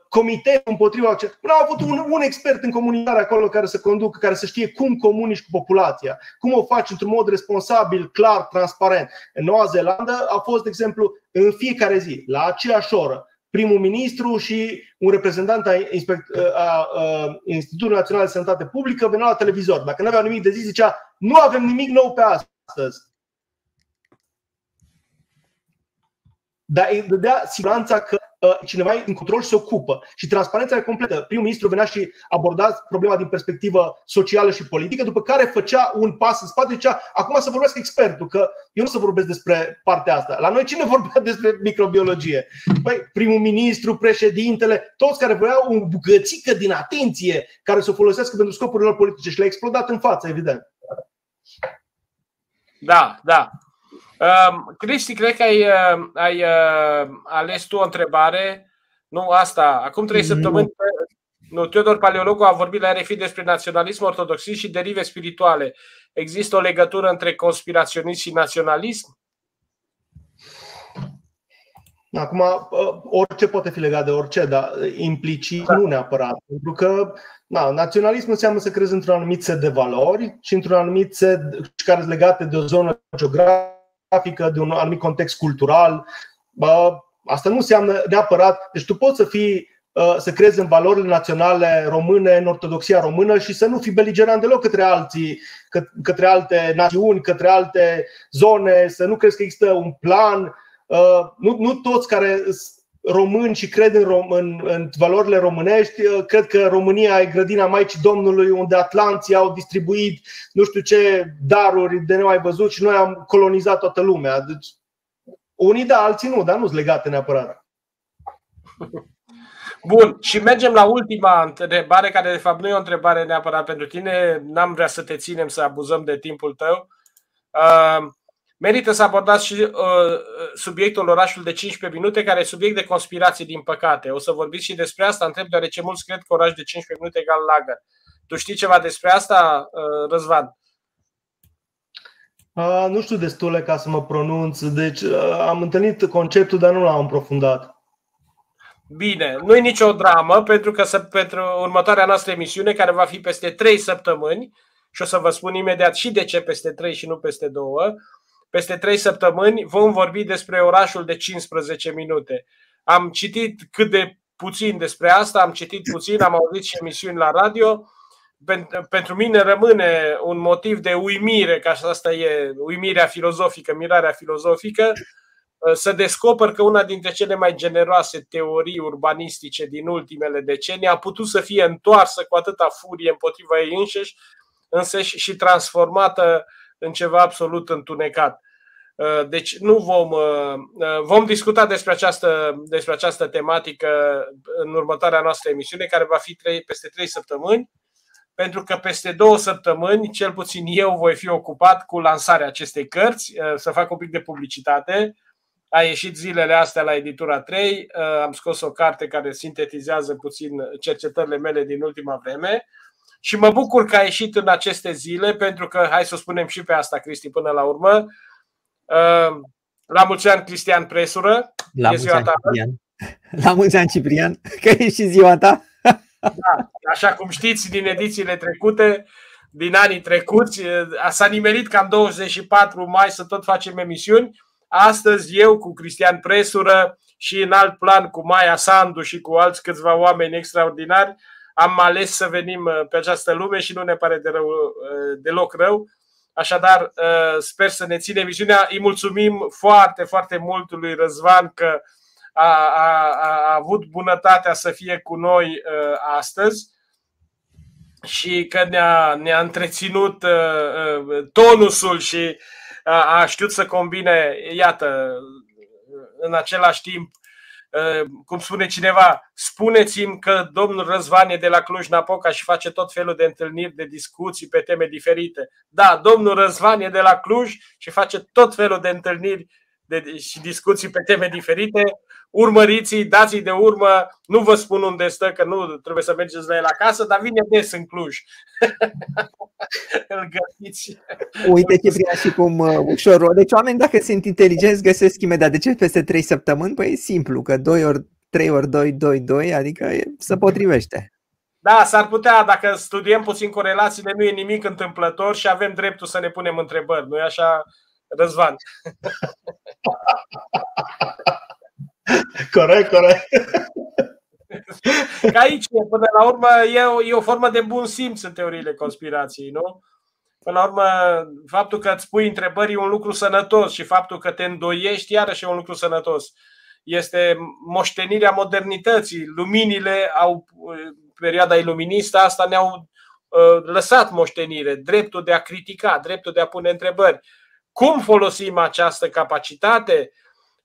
comitet împotriva Nu au avut un, un expert în comunicare acolo care să conducă, care să știe cum comunici cu populația, cum o faci într-un mod responsabil, clar, transparent. În Noua Zeelandă a fost, de exemplu, în fiecare zi, la aceeași oră, primul ministru și un reprezentant a, a, a Institutului Național de Sănătate Publică venea la televizor. Dacă nu aveau nimic de zi, zicea nu avem nimic nou pe astăzi. Dar îi dădea siguranța că Uh, cineva în control și se ocupă. Și transparența e completă. Primul ministru venea și aborda problema din perspectivă socială și politică, după care făcea un pas în spate, zicea, acum să vorbesc expertul, că eu nu să vorbesc despre partea asta. La noi cine vorbea despre microbiologie? Păi, primul ministru, președintele, toți care voiau o bucățică din atenție care să o folosească pentru scopurile lor politice și le-a explodat în față, evident. Da, da. Uh, Cristi, cred că ai, uh, ai uh, ales tu o întrebare. Nu asta. Acum trei săptămâni, nu, Teodor Paleologu a vorbit la RFI despre naționalism, ortodoxism și derive spirituale. Există o legătură între conspiraționism și naționalism? Acum, uh, orice poate fi legat de orice, dar implicit da. nu neapărat. Pentru că na, naționalismul înseamnă să crezi într-un anumit set de valori și într-un anumit set care sunt legate de o zonă geografică geografică, de un anumit context cultural. Asta nu înseamnă neapărat. Deci tu poți să fii ă, să crezi în valorile naționale române, în ortodoxia română și să nu fii beligerant deloc către alții, către alte națiuni, către alte zone, să nu crezi că există un plan. Ă, nu, nu toți care români și cred în, rom, în, în valorile românești, uh, cred că România e grădina Maicii Domnului unde Atlanții au distribuit nu știu ce daruri de nemai văzut și noi am colonizat toată lumea. Deci, unii da, alții nu, dar nu sunt legate neapărat. Bun, și mergem la ultima întrebare, care de fapt nu e o întrebare neapărat pentru tine. N-am vrea să te ținem să abuzăm de timpul tău. Uh, Merită să abordați și uh, subiectul orașul de 15 minute, care e subiect de conspirație, din păcate. O să vorbiți și despre asta, întreb, deoarece mulți cred că oraș de 15 minute egal lagăr. Tu știi ceva despre asta, uh, Răzvan? Uh, nu știu destule ca să mă pronunț, deci uh, am întâlnit conceptul, dar nu l-am aprofundat. Bine, nu e nicio dramă, pentru că pentru următoarea noastră emisiune, care va fi peste 3 săptămâni, și o să vă spun imediat și de ce peste 3 și nu peste 2, peste trei săptămâni vom vorbi despre orașul de 15 minute. Am citit cât de puțin despre asta, am citit puțin, am auzit și emisiuni la radio. Pentru mine rămâne un motiv de uimire, ca asta e uimirea filozofică, mirarea filozofică, să descoper că una dintre cele mai generoase teorii urbanistice din ultimele decenii a putut să fie întoarsă cu atâta furie împotriva ei înșeși, însăși și transformată în ceva absolut întunecat. Uh, deci nu vom, uh, uh, vom discuta despre această, despre această tematică în următoarea noastră emisiune, care va fi trei, peste trei săptămâni, pentru că peste două săptămâni, cel puțin eu, voi fi ocupat cu lansarea acestei cărți, să fac un pic de publicitate. A ieșit zilele astea la editura 3, am scos o carte care sintetizează puțin cercetările mele din ultima vreme și mă bucur că a ieșit în aceste zile, pentru că, hai să o spunem și pe asta, Cristi, până la urmă, uh, La mulți ani, Cristian Presură. La mulți ani, Ciprian. La mulți ani, Ciprian, că e și ziua ta. Da, așa cum știți din edițiile trecute, din anii trecuți, s-a nimerit cam 24 mai să tot facem emisiuni. Astăzi eu cu Cristian Presură și în alt plan cu Maia Sandu și cu alți câțiva oameni extraordinari am ales să venim pe această lume și nu ne pare de rău, deloc rău. Așadar, sper să ne ține emisiunea. Îi mulțumim foarte, foarte mult lui Răzvan că a, a, a avut bunătatea să fie cu noi uh, astăzi și că ne-a, ne-a întreținut uh, uh, tonusul și a, a știut să combine, iată, în același timp, cum spune cineva, spuneți-mi că domnul Răzvan e de la Cluj-Napoca și face tot felul de întâlniri, de discuții pe teme diferite. Da, domnul Răzvan e de la Cluj și face tot felul de întâlniri de, și discuții pe teme diferite urmăriți dați de urmă, nu vă spun unde stă, că nu trebuie să mergeți la el acasă, dar vine des în Cluj. Îl găsiți. Uite ce vrea și cum uh, ușor. Deci oameni dacă sunt inteligenți găsesc imediat. De ce peste 3 săptămâni? Păi e simplu, că 2 ori 3 ori 2, 2, 2, adică e, se potrivește. Da, s-ar putea, dacă studiem puțin corelațiile, nu e nimic întâmplător și avem dreptul să ne punem întrebări. Nu e așa, Răzvan? corect, corect. Că aici, până la urmă, e o, e o formă de bun simț în teoriile conspirației, nu? Până la urmă, faptul că îți pui întrebări e un lucru sănătos și faptul că te îndoiești iarăși e un lucru sănătos. Este moștenirea modernității. Luminile au, perioada iluministă, asta ne-au uh, lăsat moștenire, dreptul de a critica, dreptul de a pune întrebări. Cum folosim această capacitate?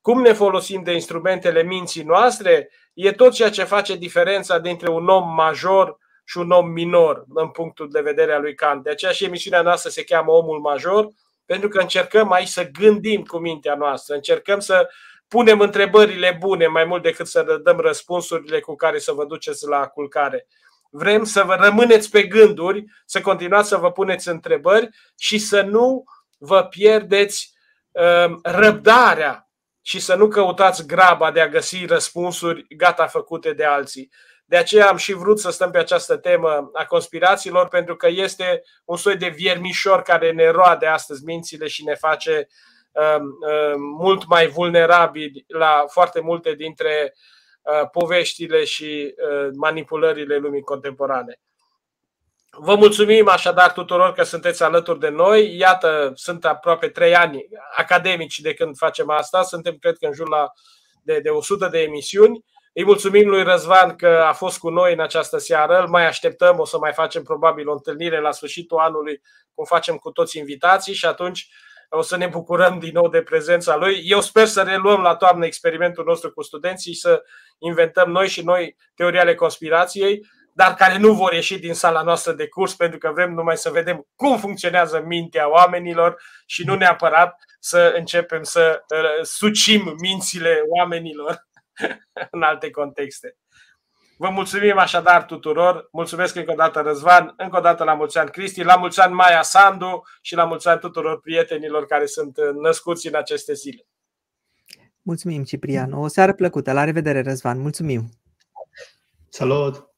Cum ne folosim de instrumentele minții noastre, e tot ceea ce face diferența dintre un om major și un om minor, în punctul de vedere al lui Kant. De aceea și emisiunea noastră se cheamă Omul Major, pentru că încercăm aici să gândim cu mintea noastră, încercăm să punem întrebările bune mai mult decât să dăm răspunsurile cu care să vă duceți la culcare. Vrem să vă rămâneți pe gânduri, să continuați să vă puneți întrebări și să nu vă pierdeți uh, răbdarea și să nu căutați graba de a găsi răspunsuri gata făcute de alții. De aceea am și vrut să stăm pe această temă a conspirațiilor, pentru că este un soi de viermișor care ne roade astăzi mințile și ne face uh, uh, mult mai vulnerabili la foarte multe dintre uh, poveștile și uh, manipulările lumii contemporane. Vă mulțumim așadar tuturor că sunteți alături de noi. Iată, sunt aproape trei ani academici de când facem asta. Suntem, cred că, în jur la de, de 100 de emisiuni. Îi mulțumim lui Răzvan că a fost cu noi în această seară. Îl mai așteptăm, o să mai facem probabil o întâlnire la sfârșitul anului, cum facem cu toți invitații și atunci o să ne bucurăm din nou de prezența lui. Eu sper să reluăm la toamnă experimentul nostru cu studenții și să inventăm noi și noi teoria ale conspirației dar care nu vor ieși din sala noastră de curs pentru că vrem numai să vedem cum funcționează mintea oamenilor și nu neapărat să începem să uh, sucim mințile oamenilor în alte contexte. Vă mulțumim așadar tuturor. Mulțumesc încă o dată Răzvan, încă o dată la mulți ani Cristi, la mulți ani Maia Sandu și la mulți ani tuturor prietenilor care sunt uh, născuți în aceste zile. Mulțumim, Ciprian. O seară plăcută. La revedere, Răzvan. Mulțumim. Salut!